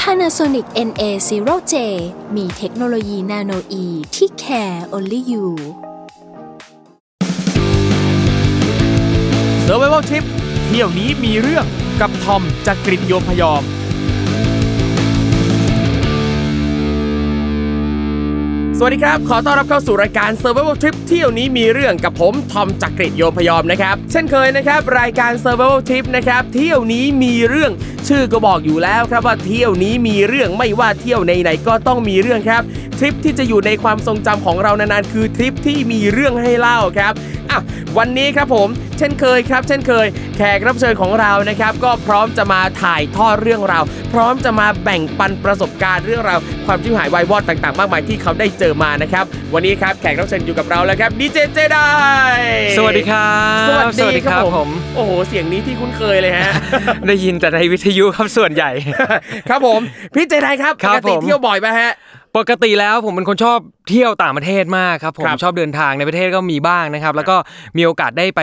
Panasonic NA0J มีเทคโนโลยีนาโนอีที่ care only you Survival Trip เที่ยวนี้มีเรื่องกับทอมจากกรีฑโยมพยอม สวัสดีครับ ขอต้อนรับเข้าสู่รายการ Survival Trip เที่ยวนี้มีเรื่องกับผมทอมจากริฑโยมพยอมนะครับ เช่นเคยนะครับ รายการ Survival Trip นะครับ เที่ยวนี้มีเรื่องชื่อก็บอกอยู่แล้วครับว่าเที่ยวนี้มีเรื่องไม่ว่าเที่ยวไหนๆก็ต้องมีเรื่องครับทริปที่จะอยู่ในความทรงจำของเรานานๆ คือทริปที่มีเรื่องให้เล่าครับอะวันนี้ครับผม เช่นเคยครับ เช่นเคย แขกรับเชิญของเรานะครับ ก็พร้อมจะมาถ่ายทอดเรื่องราวพร้อมจะมาแบ่งปันประสบการณ์เรื่องราวความชิบหายวายวอดต่างๆ มากมายที่เขาได้เจอมานะครับ วันนี้ครับแขกรับเชิญอยู่กับเราแล้วครับดีเจเจไดสวัสดีครับสวัสดีครับผมโอ้โหเสียงนี้ที่คุ้นเคยเลยฮะ ได้ยินแต่ในวิทยุครับส่วนใหญ่ ครับผมพี่เจไดครับครัปบกติผมเที่ยวบ่อยไหมฮะปกติแล้วผมเป็นคนชอบเที่ยวต่างประเทศมากครับผมครับชอบเดินทางในประเทศก็มีบ้างนะครับ แล้วก็มีโอกาสได้ไป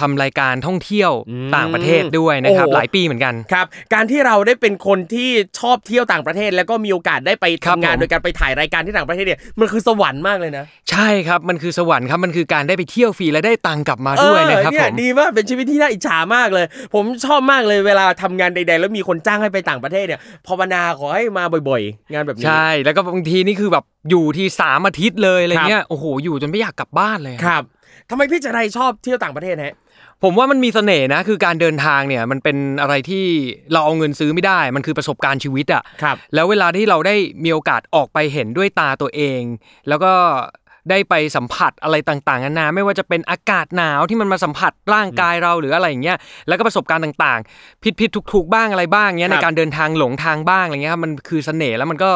ทำรายการท่องเที่ยวอืมต่างประเทศด้วยนะครับโอ้โหหลายปีเหมือนกันครับ การที่เราได้เป็นคนที่ชอบเที่ยวต่างประเทศ แล้วก็มีโอกาสได้ไปครับทำงานผมโดยการไปถ่ายรายการที่ต่างประเทศเนี่ยมันคือสวรรค์มากเลยนะ ใช่ครับมันคือสวรรค์ครับมันคือการได้ไปเที่ยวฟรีและได้ตังค์กลับมาด้วยนะครับเออผเนี่ยมดีมากเป็นชีวิตที่น่าอิจฉามากเลย ผมชอบมากเลยเวลาทำงานใด ๆ แล้วมีคนจ้างให้ไปต่างประเทศเนี่ยภาวนาขอให้มาบ่อยๆ งานแบบนี้ใช่แล้วก็บางทีนี่คือแบบอยู่ที่สามอาทิตย์เลยอะไรเงี้ยโอ้โหอยู่จนไม่อยากกลับบ้านเลยครับทำไมพี่เจไรชอบเที่ยวต่างประเทศฮะ ผมว่ามันมีเสน่ห์นะคือการเดินทางเนี่ยมันเป็นอะไรที่เราเอาเงินซื้อไม่ได้ มันคือประสบการณ์ชีวิตอะครับแล้วเวลาที่เราได้มีโอกาสออกไปเห็นด้วยตาตัวเอง แล้วก็ ได้ไปสัมผัสอะไรต่างๆนานาไม่ว่าจะเป็นอากาศหนาวที่มันมาสัมผัสร่างกายเราหรืออะไรอย่างเงี้ยแล้วก็ประสบการณ์ต่างๆ ผิดผิดถูกถูกๆบ้างอะไรบ้างเงี้ยครัในบการเดินทางหลงทางบ้างอะไรเงี้ยครับมันคือเสน่ห์แล้วมันก็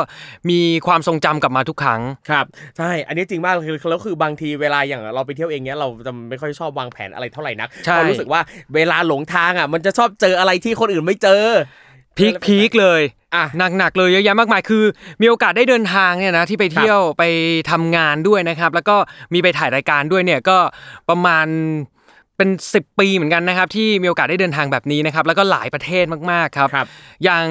มีความทรงจำกลับมาทุกครั้งครับใช่อันนี้จริงมากเลยคือแล้วคือบางทีเวลาอย่างเราไปเที่ยวเองเนี้ยเราจะไม่ค่อยชอบวางแผนอะไรเท่าไหร่นักใช่เพราะรู้สึกว่าเวลาหลงทางอะมันจะชอบเจออะไรที่คนอื่นไม่เจอพีคพีคเลย อะหนักๆเลยเยอะแยะมากมายคือ มีโอกาสได้เดินทางเนี่ยนะที่ไปเที่ยวไปทำงานด้วยนะครับ แล้วก็มีไปถ่ายรายการด้วยเนี่ยก็ประมาณเป็น 10 ปีเหมือนกันนะครับ ที่มีโอกาสได้เดินทางแบบนี้นะครับ แล้วก็หลายประเทศมากๆครับครับอย่าง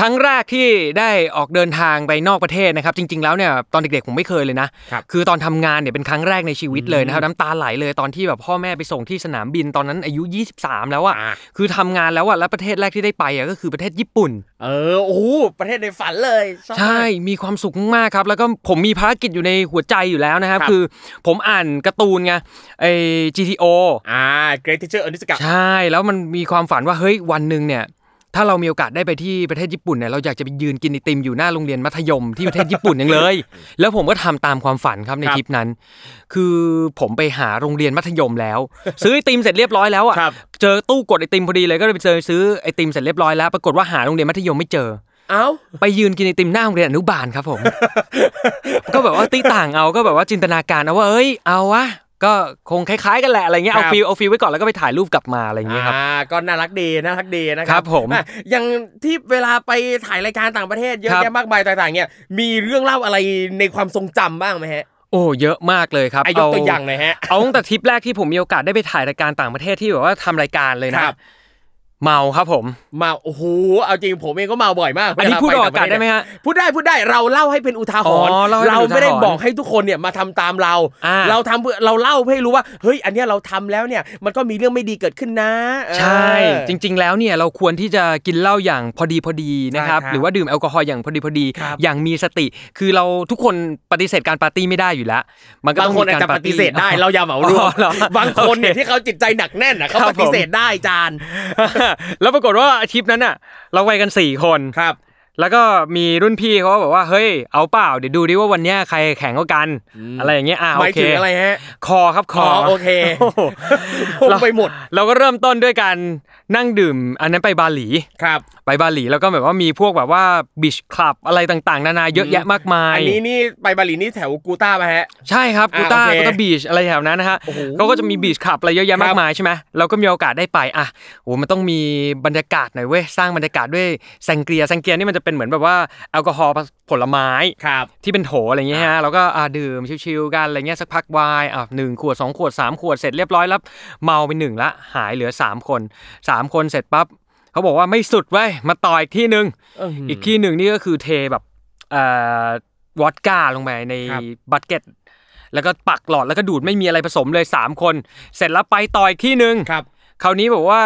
ครั้งแรกที่ได้ออกเดินทางไปนอกประเทศนะครับ จริง ๆ แล้วเนี่ยตอนเด็กๆผมไม่เคยเลยนะครับคือตอนทำงานเนี่ยเป็นครั้งแรกในชีวิตเลยนะครับน้ำตาไหลเลยตอนที่แบบพ่อแม่ไปส่งที่สนามบินตอนนั้นอายุ 23 แล้วอะอะคือทำงานแล้วอะแล้วประเทศแรกที่ได้ไปอะก็คือประเทศญี่ปุ่น เออโอ้โหประเทศในฝันเลยชอบใช่มากมีความสุขมากๆครับ แล้วก็ผมมีภารกิจอยู่ในหัวใจอยู่แล้วนะครับครับ คือผมอ่านการ์ตูนไงไอ้ GTO อ่า Great Teacher Onizuka ใช่แล้วมันมีความฝันว่าเฮ้ยวันหนึ่งเนี่ย ถ้าเรามีโอกาสได้ไปที่ประเทศญี่ปุ่นเนี่ยเราอยากจะไปยืนกินไอติมอยู่หน้าโรงเรียนมัธยมที่ประเทศญี่ปุ่นอย่างเลย แล้วผมก็ทำตามความฝันครับในครับทริปนั้น คือผมไปหาโรงเรียนมัธยมแล้ว ซื้อไอติมเสร็จเรียบร้อยแล้วอะครับเจอตู้กดไอติมพอดีเลยก็เลยไปเจอซื้อไอติมเสร็จเรียบร้อยแล้วปรากฏว่าหาโรงเรียนมัธยมไม่เจอเอ้าไปยืนกินไอติมหน้าโรงเรียนอนุบาลครับผม ก็แบบว่าตีต่างเอาก็แบบว่าจินตนาการเอาว่าเอ้ยเอาวะ ก็คงคล้ายๆกันแหละอะไรเงี้ยเอาครับ feel เอา feel ไว้ก่อนแล้วก็ไปถ่ายรูปกลับมาอะไรเงี้ยครับอ่าก็น่ารักดีน่ารักดีนะครัรับผมอะอย่างที่เวลาไปถ่ายรายการต่างประเทศเยอะครับแยะมากมายต่างๆเนี่ยมีเรื่องเล่าอะไรในความทรงจำบ้างไหมฮะโอ้เยอะมากเลยครับอายกตัวอย่างหน่อยฮะเอาตั้งแต่ทริปแรกที่ผมมีโอกาสได้ไปถ่ายรายการต่างประเทศที่แบบว่าทำรายการเลยนะครับ เมาครับผมมาโอ้โหเอาจริงผมเองก็มาบ่อยมากอันนี้เวลาพูดปออกอากาศได้ไหมฮะพูดได้พูดได้เราเล่าให้เป็นอุทาหรณ์อ๋อเล่าให้เป็นเราไม่ได้อุทาหรณ์บอกให้ทุกคนเนี่ยมาทำตามเราอ่าเราทำเพื่อเราเล่าเพื่อให้รู้ว่าเฮ้ยอันเนี้ยเราทำแล้วเนี่ยมันก็มีเรื่องไม่ดีเกิดขึ้นนะเออใช่ จริง ๆ แล้วเนี่ยเราควรที่จะกินเหล้าอย่างพอดีพอดีนะครับใช่ครับหรือว่าดื่มแอลกอฮอล์อย่างพอดีพอดีครับอย่างมีสติ คือเราทุกคนปฏิเสธการปาร์ตี้ไม่ได้อยู่แล้ว มันก็บาต้งองคนมีอาจการจะปาปร์ตี้ฏิเสธได้เราอย่าเหมารวอ๋มอเหรอบางคนเนี่ยโอเคที่เขาจิตใจหนักแน่นนะเขาครับปฏิเสธได้จานแล้วปรากฏว่าทริปนั้นอะ เราไปกันสี่คนครับ แล้วก็มีรุ่นพี่เขาก็บอกว่าเฮ้ยเอาเปล่าเดี๋ยวดูดิว่าวันเนี้ยใครแข่งกว่ากัน อะไรอย่างเงี้ยอ่าหโอมายเคถึงอะไรฮะคอครับคออ๋อโอเคโอ้โหลงไปหมด เราก็เริ่มต้นด้วยการนั่งดื่ม อันนั้นไปบาหลีครับ ไปบาหลีแล้วก็แบบว่ามีพวกแบบว่าบีชคลับอะไรต่างๆ นานาเยอะแยะมากมายอันนี้นี่ไปบาหลีนี่แถวกูต้ามาฮะใช่ครับอ่ากูต้าโอเคกูต้าบีชอะไรแถวนั้นนะฮะโอ้โหเขาก็จะมีบีชคลับอะไรเยอะแยะครัมาบกมายใช่ไหมเราก็มีโอกาสได้ไปอะโอ้มันต้องมีบรรยากาศหน่อยเว้ยสร้างบรรยากาศด้วยแซงเกรียแซงเกรียนี่มันจะเป็นเหมือนแบบว่าแอลกอฮอล์ผลไม้ครับที่เป็นโถอะไรเงี้ยฮะแล้วก็อ่าดื่มชิวๆกันอะไรเงี้ยสักพักวายอะหนึ่งขวดสองขวดสามขวดเสร็จเรียบร้อยแล้วเมาไปหนึ่งละหายเหลือสามคนสามคนเสร็จปั๊บเขาบอกว่าไม่สุดเว้ยมาต่ออีกที่หนึ่งอีกที่หนึ่งนี่ก็คือเทแบบเอ่อวอดก้าลงไปในครับบัตเก็ตแล้วก็ปักหลอดแล้วก็ดูดไม่มีอะไรผสมเลย3คน เสร็จแล้วไปต่ออีกที่หนึ่งครับ คราวนี้บอกว่า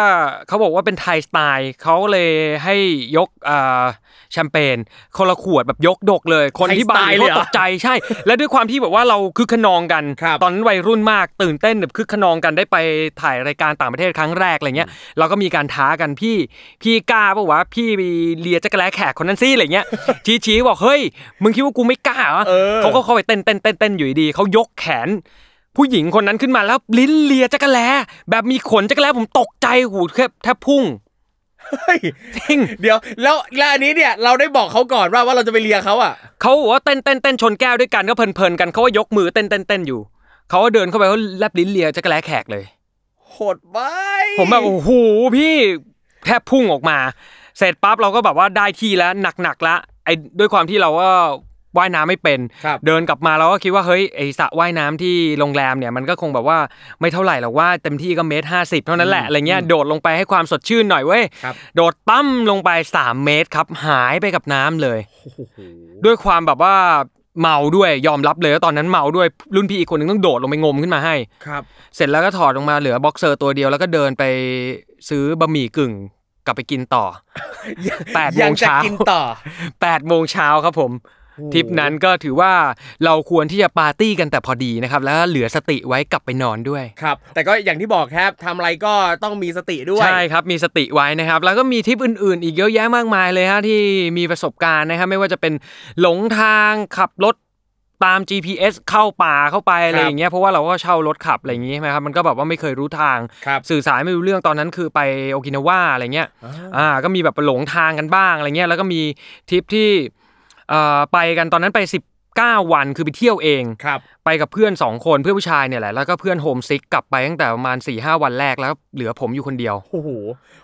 เขาบอกว่าเป็นไทยสไตล์เขาเลยให้ยกเอ่อแชมเปญคนละขวดแบบยกดกเลย คนที่บาไทยสไตล์ร์เลยเขาเหรอตกใจใช่ และด้วยความที่แบบว่าเราคึกขนองกันครับตอนนั้นวัยรุ่นมากตื่นเต้นแบบคึกขนองกันได้ไปถ่ายรายการต่างประเทศครั้งแรกอะไรเงี้ยเราก็มีการท้ากันพี่พี่กล้าปะวะพี่ไปเลียจักรแล้แขกคนนั้นสิอะไรเงี้ยชี้ชี้บอกเฮ้ยมึงคิดว่ากูไม่กล้าเหรอเออเขาก็เข้าไปเต้นเต้นเต้นเต้นอยู่ดีๆเขายกแขน ผู้หญิงคนนั้นขึ้นมาแล้วลิ้นเลียจักรแล้แบบมีขนจักรแล้ผมตกใจหูแทบแทบพุ่งเฮ้ยจริงเดี๋ยวแล้วแล้วอันนี้เนี่ยเราได้บอกเขาก่อนว่าว่าเราจะไปเลียเขาอะเขาบอกว่าเต้นเต้นเต้นชนแก้วด้วยกันก็เพลินๆกันเขาว่ายกมือเต้นเต้นเต้นอยู่เขาก็เดินเข้าไปเขาแลบลิ้นเลียจักรแล้แขกเลยโหดไปผมแบบโอ้โหพี่แทบพุ่งออกมา เสร็จปั๊บเราก็แบบว่าได้ที่แล้วหนักๆแล้วไอ้ด้วยความที่เราก็ ว่ายน้ำไม่เป็นครับเดินกลับมาเราก็คิดว่าเฮ้ยไอสระว่ายน้ำที่โรงแรมเนี่ยมันก็คงแบบว่าไม่เท่าไหร่หรอกว่าเต็มที่ก็เมตรห้าสิบเท่านั้นแหละอะไรเงี้ยโดดลงไปให้ความสดชื่นหน่อยเว้ยครับโดดตั้มลงไป 3 เมตรครับหายไปกับน้ำเลย ด้วยความแบบว่าเมาด้วยยอมรับเลยว่าตอนนั้นเมาด้วยรุ่นพี่อีกคนนึงต้องโดดลงไปงมขึ้นมาให้ครับเสร็จแล้วก็ถอดลงมาเหลือบ็อกเซอร์ตัวเดียวแล้วก็เดินไปซื้อบะหมี่กึ่งกลับไปกินต่อแปดโมงเช้ายังจะกินต่อแปดโมงเช้าครับผม ทริปนั้นก็ถือว่าเราควรที่จะปาร์ตี้กันแต่พอดีนะครับ แล้วเหลือสติไว้กลับไปนอนด้วยครับบ แต่ก็อย่างที่บอกครับทำอะไรก็ต้องมีสติด้วยใช่ครับมีสติไว้นะครับ แล้วก็มีทริปอื่นๆ อีกเยอะแยะมากมายเลยฮะที่มีประสบการณ์นะครับ ไม่ว่าจะเป็นหลงทางขับรถตาม GPS เข้าป่าเข้าไปอะไรอย่างเงี้ยเพราะว่าเราก็เช่ารถขับอะไรอย่างงี้ใช่ไหมครับมันก็แบบว่าไม่เคยรู้ทางครับสื่อสารไม่รู้เรื่องตอนนั้นคือไปโอกินาวาอะไรเงี้ยอ่าก็มีแบบหลงทางกันบ้างอะไรเงี้ยแล้วก็มีทริปที่เอ่อ ไปกันตอนนั้นไป 19วันคือไปเที่ยวเองครับไปกับเพื่อน2คนเพื่อนผู้ชายเนี่ยแหละแล้วก็เพื่อน homesick กลับไปตั้งแต่ประมาณ4ีหวันแรกแล้วเหลือผมอยู่คนเดียวโอ้โห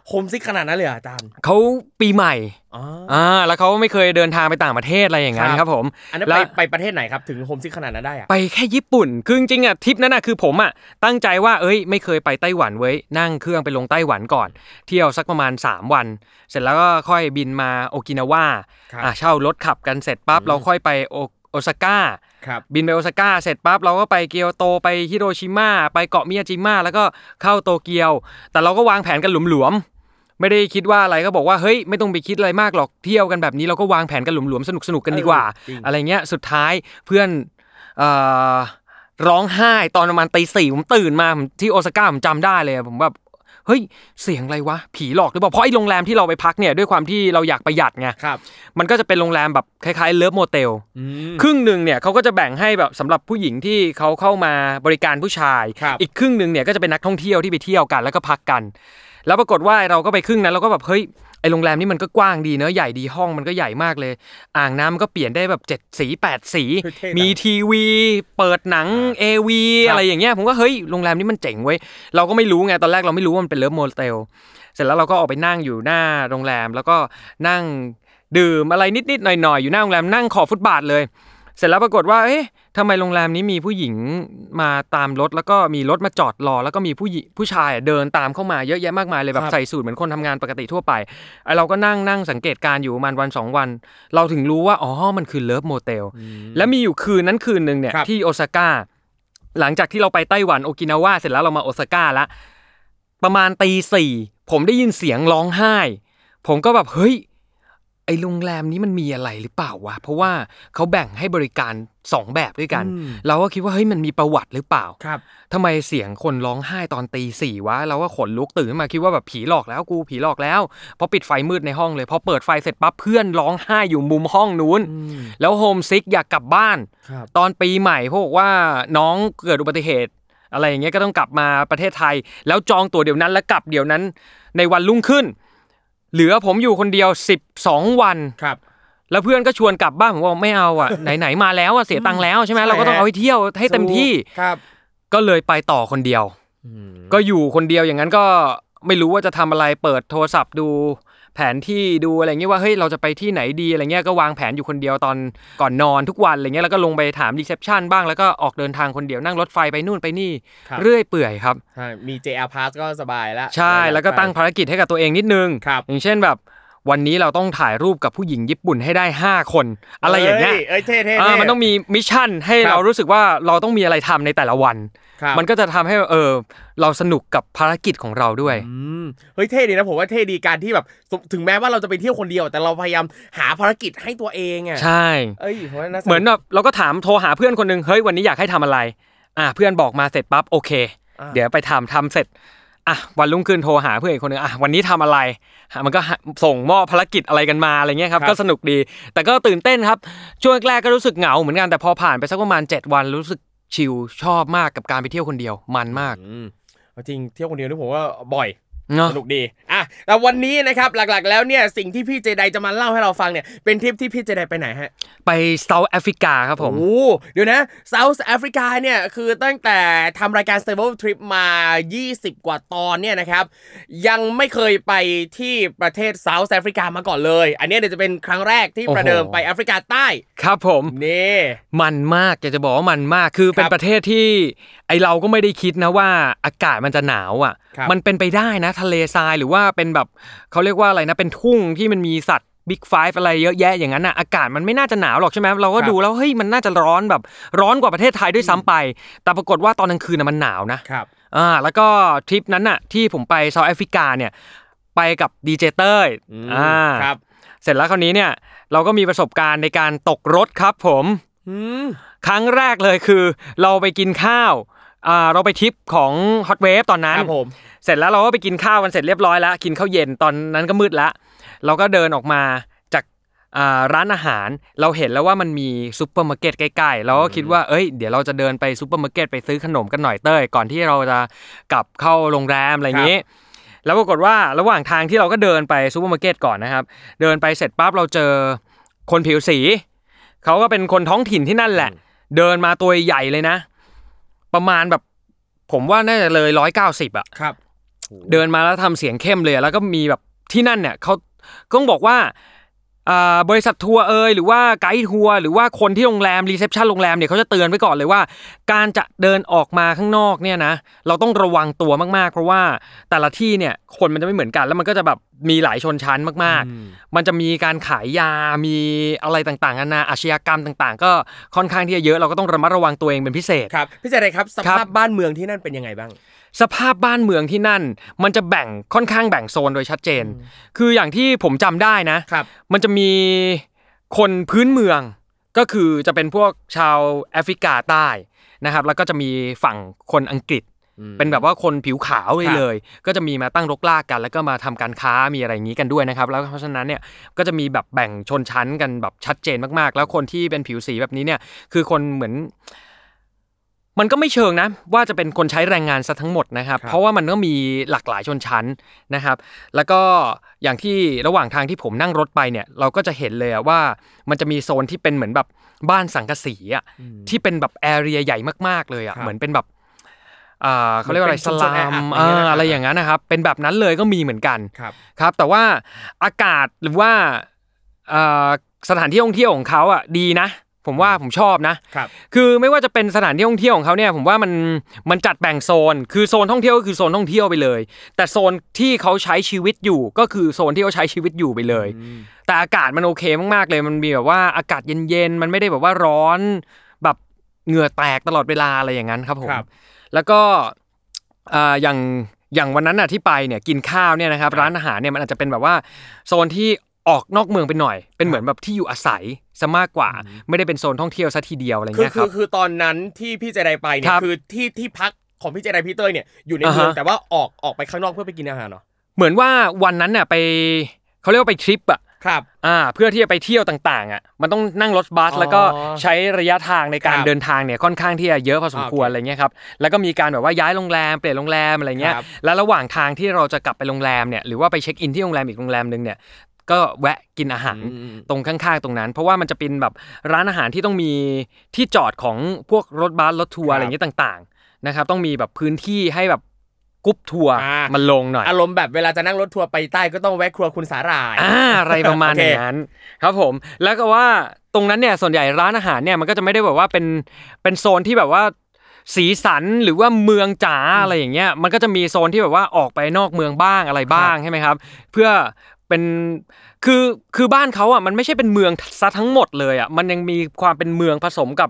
โฮ homesick ขนาดนั้นเลยเหรออาจารย์เขาปีใหม่อ๋ออ่าแล้วเขาไม่เคยเดินทางไปต่างประเทศอะไรอย่างนั้นครับครับผมอันนั้นแล้ไปวไปประเทศไหนครับถึง homesick ขนาดนั้นได้อะไปแไปแค่ญี่ปุ่นคือจริงๆอะทริปนั้นอะคือผมอะตั้งใจว่าเอ้ยไม่เคยไปไต้หวันเว้ยนั่งเครื่องไปลงไต้หวันก่อน เที่ยวสักประมาณ 3 วัน เสร็จแล้วก็ค่อยบินมาโอกินาวาครับอะเช่ารถขับกันเสร็จปั๊บเราค่อยไปโอ โอซาก้าครับบินไปโอซาก้าเสร็จปั๊บเราก็ไปเกียวโตไปฮิโรชิมาไปเกาะมิยาจิมะแล้วก็เข้าโตเกียว แต่เราก็วางแผนกันหลวมๆไม่ได้คิดว่าอะไรก็บอกว่าเฮ้ยไม่ต้องไปคิดอะไรมากหรอกเที่ยวกันแบบนี้เราก็วางแผนกันหลวมๆสนุกๆกันดีกว่าเออจริงอะไรเงี้ยสุดท้ายเพื่อนเอ่อร้องไห้ตอนประมาณตีสี่ผมตื่นมาผมที่โอซาก้าผมจำได้เลยอะผมแบบ เฮ้ยเสียงอะไรวะผีหลอกหรือเปล่าเพราะไอ้โรงแรมที่เราไปพักเนี่ยด้วยความที่เราอยากประหยัดไงครับมันก็จะเป็นโรงแรมแบบคล้ายๆเลิฟโมเตลอืมครึ่งหนึ่งเนี่ยเขาก็จะแบ่งให้แบบสำหรับผู้หญิงที่เขาเข้ามาบริการผู้ชายครับอีกครึ่งหนึ่งเนี่ยก็จะเป็นนักท่องเที่ยวที่ไปเที่ยวกันแล้วก็พักกัน แล้วปรากฏว่าเราก็ไปครึ่งนั้นเราก็แบบเฮ้ย ไอโรงแรมนี่มันก็กว้างดีเนอะใหญ่ดีห้องมันก็ใหญ่มากเลย อ่างน้ำมันก็เปลี่ยนได้แบบเจ็ดสีแปดสีเท่จังมีทีวี เปิดหนังเอวีครับอะไรอย่างเงี้ยผมก็เฮ้ยโรงแรมนี้มันเจ๋งเว้ยเราก็ไม่รู้ไงตอนแรกเราไม่รู้ว่ามันเป็น love motel เสร็จแล้วเราก็ออกไปนั่งอยู่หน้าโรงแรมแล้วก็นั่งดื่มอะไรนิดๆหน่อยๆอยู่หน้าโรงแรมนั่งขอบฟุตบาทเลย เสร็จแล้วปรากฏว่า เอ๊ะทำไมโรงแรมนี้มีผู้หญิงมาตามรถแล้วก็มีรถมาจอดรอ แล้วก็มีผู้หญิงผู้ชายอะเดินตามเข้ามาเยอะแยะมากมายเลยแบบครับบใส่สูทเหมือนคนทำงานปกติทั่วไปไอเราก็นั่งนั่งสังเกตการณ์อยู่ประมาณวันสองวัน เราถึงรู้ว่าอ๋อมันคือ love motel และมีอยู่คืนนั้นคืนหนึ่งเนี่ยครับที่โอซาก้าหลังจากที่เราไปไต้หวันโอกินาวาเสร็จแล้วเรามาโอซาก้าละประมาณตีสี่ผมได้ยินเสียงร้องไห้ ผมก็แบบเฮ้ย ไอโรงแรมนี้มันมีอะไรหรือเปล่าวะ เพราะว่าเขาแบ่งให้บริการสองแบบด้วยกันอืมเราก็คิดว่าเฮ้ยมันมีประวัติหรือเปล่าครับทำไมเสียงคนร้องไห้ตอนตีสี่วะ เราก็ขนลุกตื่นขึ้นมาคิดว่าแบบผีหลอกแล้วกูผีหลอกแล้วพอปิดไฟมืดในห้องเลยพอเปิดไฟเสร็จปั๊บเพื่อนร้องไห้อยู่มุมห้องนู้น แล้วโฮมซิกอยากกลับบ้านครับตอนปีใหม่เขาบอกว่าน้องเกิดอุบัติเหตุอะไรอย่างเงี้ยก็ต้องกลับมาประเทศไทย แล้วจองตั๋วเดี๋ยวนั้นแล้วกลับเดี๋ยวนั้นในวันรุ่งขึ้น เหลือผมอยู่คนเดียว12วันครับ แล้วเพื่อนก็ชวนกลับบ้านผมบอกไม่เอาอะไหนๆมาแล้วอะเสียตังค์แล้วใช่ไหมใช่เราก็ต้องเอาให้เที่ยวให้เต็มที่ครับ ก็เลยไปต่อคนเดียวก็อยู่คนเดียวอย่างนั้นก็ไม่รู้ว่าจะทำอะไรเปิดโทรศัพท์ดู แผนที่ดูอะไรเงี้ยว่าเฮ้ยเราจะไปที่ไหนดีอะไรเงี้ยก็วางแผนอยู่คนเดียวตอนก่อนนอนทุกวันอะไรเงี้ยแล้วก็ลงไปถาม reception บ้างแล้วก็ออกเดินทางคนเดียวนั่งรถไฟไปนู่นไปนี่ครับเรื่อยเปื่อยครับใช่มี JR Pass ก็สบายแล้วใช่แล้วก็ตั้งภารกิจรกิจให้กับตัวเองนิดนึงครับอย่างเช่นแบบวันนี้เราต้องถ่ายรูปกับผู้หญิงญี่ปุ่นให้ได้ 5 คน อะไรอย่างเงี้ยเอ้เอ้ยเท่เท่อ่าเท่มันต้องมี mission ให้ครับเรารู้สึกว่าเราต้องมีอะไรทำในแต่ละวันครับ มันก็จะทำให้เออเราสนุกกับภารกิจของเราด้วยอืมเฮ้ยเท่ดีนะผมว่าเท่ดีการที่แบบสมถึงแม้ว่าเราจะไปเที่ยวคนเดียว แต่เราพยายามหาภารกิจให้ตัวเองอะใช่เอ้ยผมว่าน่าสกเหมือนแบบเราก็ถามโทรหาเพื่อนคนหนึ่งเฮ้ยวันนี้อยากให้ทำอะไร อะเพื่อนบอกมาเสร็จปั๊บโอเคอ่าเดี๋ยวไปทำทำเสร็จอะวันรุ่งขึ้นโทรหาเพื่อนอีกคนหนึ่งอะวันนี้ทำอะไรอะมันก็หาส่งมอบภารกิจอะไรกันมาอะไรเงี้ยครับครับก็สนุกดี แต่ก็ตื่นเต้นครับช่วงแรกๆก็รู้สึกเหงาเหมือนกันแต่พอผ่านไปสักประมาณ 7 วันรู้สึก ชิลชอบมากกับการไปเที่ยวคนเดียวมันมาก จริงเที่ยวคนเดียวนี่ผมว่าบ่อย สนุกดีอะแต่วันนี้นะครับหลักๆ แล้วเนี่ยสิ่งที่พี่เจไดจะมาเล่าให้เราฟังเนี่ยเป็นทริปที่พี่เจไดไปไหนฮะไปเซาท์แอฟริกาครับผมโอ้เดี๋ยวนะเซาท์แอฟริกาเนี่ยคือตั้งแต่ทำรายการ Stable Trip มา 20 กว่าตอนเนี่ยนะครับยังไม่เคยไปที่ประเทศเซาท์แอฟริกามาก่อนเลย อันเนี้ยเดี๋ยวจะเป็นครั้งแรกที่โอ้โหประเดิมไปแอฟริกาใต้ครับผมนี่มันมากอยากจะบอกว่ามันมากคือเป็นครับประเทศที่ไอเราก็ไม่ได้คิดนะว่าอากาศมันจะหนาวอะครับมันเป็นไปได้นะทะเลทรายหรือว่าเป็นแบบเขาเรียกว่าอะไรนะเป็นทุ่งที่มันมีสัตว์บิ๊กไฟอะไรเยอะแยะอย่างนั้นอะอากาศมันไม่น่าจะหนาวหรอกใช่ไหมเราก็ครับดูแล้วเฮ้ยมันน่าจะร้อนแบบร้อนกว่าประเทศไทยด้วยซ้ำไป แต่ปรากฏว่าตอนกลางคืนน่ะมันหนาวนะครับอ่าแล้วก็ทริปนั้นน่ะที่ผมไปเซาท์แอฟริกาเนี่ยไปกับดีเจเต้ยอืมอ่าครับเสร็จแล้วคราวนี้เนี่ยเราก็มีประสบการณ์ในการตกรถครับผมอืมครั้งแรกเลยคือ เราไปกินข้าวอ่า เราไปทริปของ Hot Wave ตอนนั้นครับผมเสร็จแล้วเราก็ไปกินข้าวกันเสร็จเรียบร้อยแล้วกินข้าวเย็นตอนนั้นก็มืดแล้วเราก็เดินออกมาจากอ่าร้านอาหาร เราเห็นแล้วว่ามันมีซูเปอร์มาร์เก็ตใกล้ๆเราก็คิดว่าเอ้ยเดี๋ยวเราจะเดินไปซูเปอร์มาร์เก็ตไปซื้อขนมกันหน่อยเต้ยก่อนที่เราจะกลับเข้าโรงแรมอะไรอย่างนี้แล้วปรากฏว่าระหว่างทางที่เราก็เดินไปซูเปอร์มาร์เก็ตก่อนนะครับ เดินไปเสร็จปั๊บเราเจอคนผิวสีเขาก็เป็นคนท้องถิ่นที่นั่นแหละ เดินมาตัวใหญ่เลยนะ ประมาณแบบ ผมว่าน่าจะเลยร้อยเก้าสิบอะครับ เดินมาแล้วทำเสียงเข้มเลยอะแล้วก็มีแบบที่นั่นเนี่ยเขาก็ต้องบอกว่าอ่า บริษัททัวร์เอยหรือว่าไกด์ทัวร์หรือว่าคนที่โรงแรม reception โรงแรมเนี่ยเขาจะเตือนไว้ก่อนเลยว่า การจะเดินออกมาข้างนอกเนี่ยนะเราต้องระวังตัวมากๆ เพราะว่าแต่ละที่เนี่ยคนมันจะไม่เหมือนกัน แล้วมันก็จะแบบมีหลายชนชั้นมากๆ มันจะมีการขายยา มีอะไรต่างๆนานาอาชญากรรมต่าง ๆ ก็ค่อนข้างที่จะเยอะเราก็ต้องระมัดระวังตัวเองเป็นพิเศษครับพี่เจไดครับสครัภาพบบ้านเมืองที่นั่นเป็นยังไงบ้าง สภาพบ้านเมืองที่นั่น มันจะแบ่งค่อนข้างแบ่งโซนโดยชัดเจน คืออย่างที่ผมจำได้นะครับมันจะมีคนพื้นเมืองก็คือจะเป็นพวกชาวแอฟริกาใต้นะครับ แล้วก็จะมีฝั่งคนอังกฤษ เป็นแบบว่าคนผิวขาวเลยครับเลย ก็จะมีมาตั้งรกรากกัน แล้วก็มาทำการค้ามีอะไรอย่างนี้กันด้วยนะครับ แล้วเพราะฉะนั้นเนี่ยก็จะมีแบบแบ่งชนชั้นกันแบบชัดเจนมากๆ แล้วคนที่เป็นผิวสีแบบนี้เนี่ยคือคนเหมือน มันก็ไม่เชิงนะ ว่าจะเป็นคนใช้แรงงานซะทั้งหมดนะครับครับ เพราะว่ามันก็มีหลากหลายชนชั้นนะครับ แล้วก็อย่างที่ระหว่างทางที่ผมนั่งรถไปเนี่ยเราก็จะเห็นเลยอะว่ามันจะมีโซนที่เป็นเหมือนแบบบ้านสังกะสีอะที่เป็นแบบแอเรียใหญ่มากๆเลยอะครับเหมือนเป็นแบบอ่าเขาเรียกว่าอะไรเหสมือนเป็นชุมชนลามแออัดอย่างเงี้ยนะครับอ่าอะไรอย่างนั้นนะครับ เป็นแบบนั้นเลยก็มีเหมือนกันครับครับแต่ว่าอากาศหรือว่าอ่าสถานที่ท่องเที่ยวของเขาอะดีนะ ผมว่าผมชอบนะครับ คือไม่ว่าจะเป็นสถานที่ท่องเที่ยวของเขาเนี่ยผมว่ามันมันจัดแบ่งโซน คือโซนท่องเที่ยวก็คือโซนท่องเที่ยวไปเลย แต่โซนที่เขาใช้ชีวิตอยู่ก็คือโซนที่เขาใช้ชีวิตอยู่ไปเลย แต่อากาศมันโอเคมากๆเลย มันมีแบบว่าอากาศเย็นๆมันไม่ได้แบบว่าร้อน แบบเหงื่อแตกตลอดเวลาอะไรอย่างนั้นครับผมครับ แล้วก็อ่าอย่างอย่างวันนั้นน่ะที่ไปเนี่ยกินข้าวเนี่ยนะครับครับร้านอาหารเนี่ยมันอาจจะเป็นแบบว่าโซนที่ ออกนอกเมืองไปหน่อย เป็นเหมือนแบบที่อยู่อาศัยซะมากกว่า ไม่ได้เป็นโซนท่องเที่ยวซะทีเดียวอะไรคือเงี้ยคคืรัอบคือตอนนั้นที่พี่เจไดไปเนี่คยรับคือที่ที่พักของพี่เจไดพี่เต้ยเนี่ยอยู่ในเมืองอ่าฮะแต่ว่าออกออกไปข้างนอกเพื่อไปกินอาหารเนาะเหมือนว่าวันนั้นเนี่ยไปเขาเรียกว่าไปทริปอะครับอ่าเพื่อที่จะไปเที่ยวต่างๆอะมันต้องนั่งรถบัสอ๋อแล้วก็ใช้ระยะทางในการครับเดินทางเนี่ยค่อนข้างที่จะเยอะพอสมควรโอเคอะไรเงี้ยครับแล้วก็มีการแบบว่าย้ายโรงแรมเปลี่ยนโรงแรมอะไรเงี้ยครับแล้วระหว่างทางที่เราจะกลับไปโรงแรมเนี่ยหรือว่าไปเช็คอินที่โรงแรมอีกโรงแรมหนึงเนี่ย ก็แวะกินอาหารอืมตรงข้างๆตรงนั้น เพราะว่ามันจะเป็นแบบร้านอาหารที่ต้องมีที่จอดของพวกรถบัสรถทัวครับร์อะไรอย่างเงี้ยต่างๆนะครับต้องมีแบบพื้นที่ให้แบบกรุ๊ปทัวร์อ่ามัมันลงหน่อยอารมณ์แบบเวลาจะนั่งรถทัวร์ไปใต้ก็ต้องแวะครัวคุณสาหร่ายอ่าอะไรประมาณโอเคอย่างนั้นครับผม แล้วก็ว่าตรงนั้นเนี่ยส่วนใหญ่ร้านอาหารเนี่ยมันก็จะไม่ได้แบบว่าเป็นเป็นโซนที่แบบว่าสีสันหรือว่าเมืองจ๋าอะไรอย่างเงี้ยมันก็จะมีโซนที่แบบว่าออกไปนอกเมืองบ้างอะไรบ้างใช่ไหมครับ เพื่อ เป็นคือคือบ้านเขาอะมันไม่ใช่เป็นเมืองซะทั้งหมดเลยอะมันยังมีความเป็นเมืองผสมกับ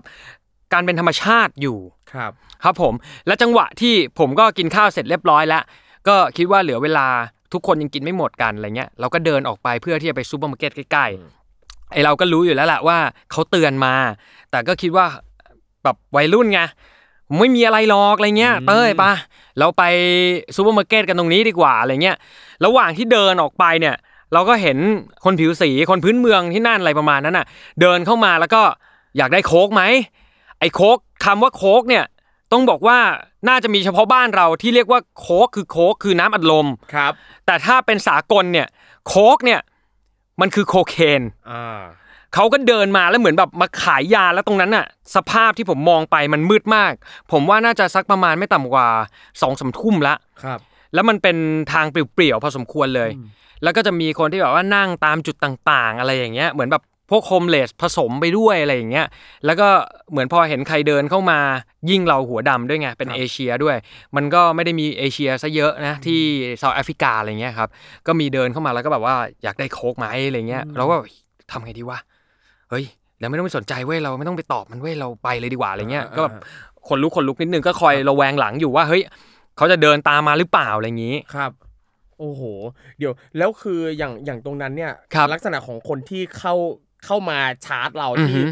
การเป็นธรรมชาติอยู่ครับ ครับผม และจังหวะที่ผมก็กินข้าวเสร็จเรียบร้อยแล้ว ก็คิดว่าเหลือเวลาทุกคนยังกินไม่หมดกันอะไรเงี้ยเราก็เดินออกไปเพื่อที่จะไปซูเปอร์มาร์เก็ตใกล้ๆไอเราก็รู้อยู่แล้วแหละว่าเขาเตือนมา แต่ก็คิดว่าแบบวัยรุ่นไงไม่มีอะไรหรอกอะไรเงี้ยอืมเต้ยปะเราไปซูเปอร์มาร์เก็ตกันตรงนี้ดีกว่าอะไรเงี้ยระหว่างที่เดินออกไปเนี่ย เราก็เห็นคนผิวสีคนพื้นเมืองที่นั่นอะไรประมาณนั้นน่ะ เดินเข้ามาแล้วก็อยากได้โค้กไหมไอ้โค้กคำว่าโค้กเนี่ยต้องบอกว่าน่าจะมีเฉพาะบ้านเราที่เรียกว่าโค้กคือโค้กคือน้ำอัดลมครับ แต่ถ้าเป็นสากลเนี่ยโค้กเนี่ยมันคือโคเคนอ่าเขาก็เดินมาแล้วเหมือนแบบมาขายยาแล้วตรงนั้นน่ะ สภาพที่ผมมองไปมันมืดมาก ผมว่าน่าจะสักประมาณไม่ต่ำกว่าสองสามทุ่มละครับ แล้วมันเป็นทางเปลี่ยวๆพอสมควรเลย แล้วก็จะมีคนที่แบบว่านั่งตามจุดต่างๆ อะไรอย่างเงี้ยเหมือนแบบพวกโฮมเลสผสมไปด้วยอะไรอย่างเงี้ย แล้วก็เหมือนพอเห็นใครเดินเข้ามายิ่งเราหัวดำด้วยไง เป็นครับเอเชียด้วย มันก็ไม่ได้มีเอเชียซะเยอะนะที่เซาท์แอฟริกาอะไรเงี้ยครับ ก็มีเดินเข้ามาแล้วก็แบบว่าอยากได้โค้กไหมอะไรเงี้ย เราก็ทำไงดีวะ เฮ้ยแล้วไม่ต้องไปสนใจเว้ย เราไม่ต้องไปตอบมันเว้ย เราไปเลยดีกว่าอะไรเงี้ย ก็แบบคนลุกคนลุกนิดนึงก็คอยระแวงหลังอยู่ว่าเฮ้ยเขาจะเดินตามมาหรือเปล่าอะไรอย่างงี้ ครับ โอ้โห เดี๋ยวแล้วคืออย่างอย่างตรงนั้นเนี่ยครับลักษณะของคนที่เข้าเข้ามาชาร์จเราอือฮึที่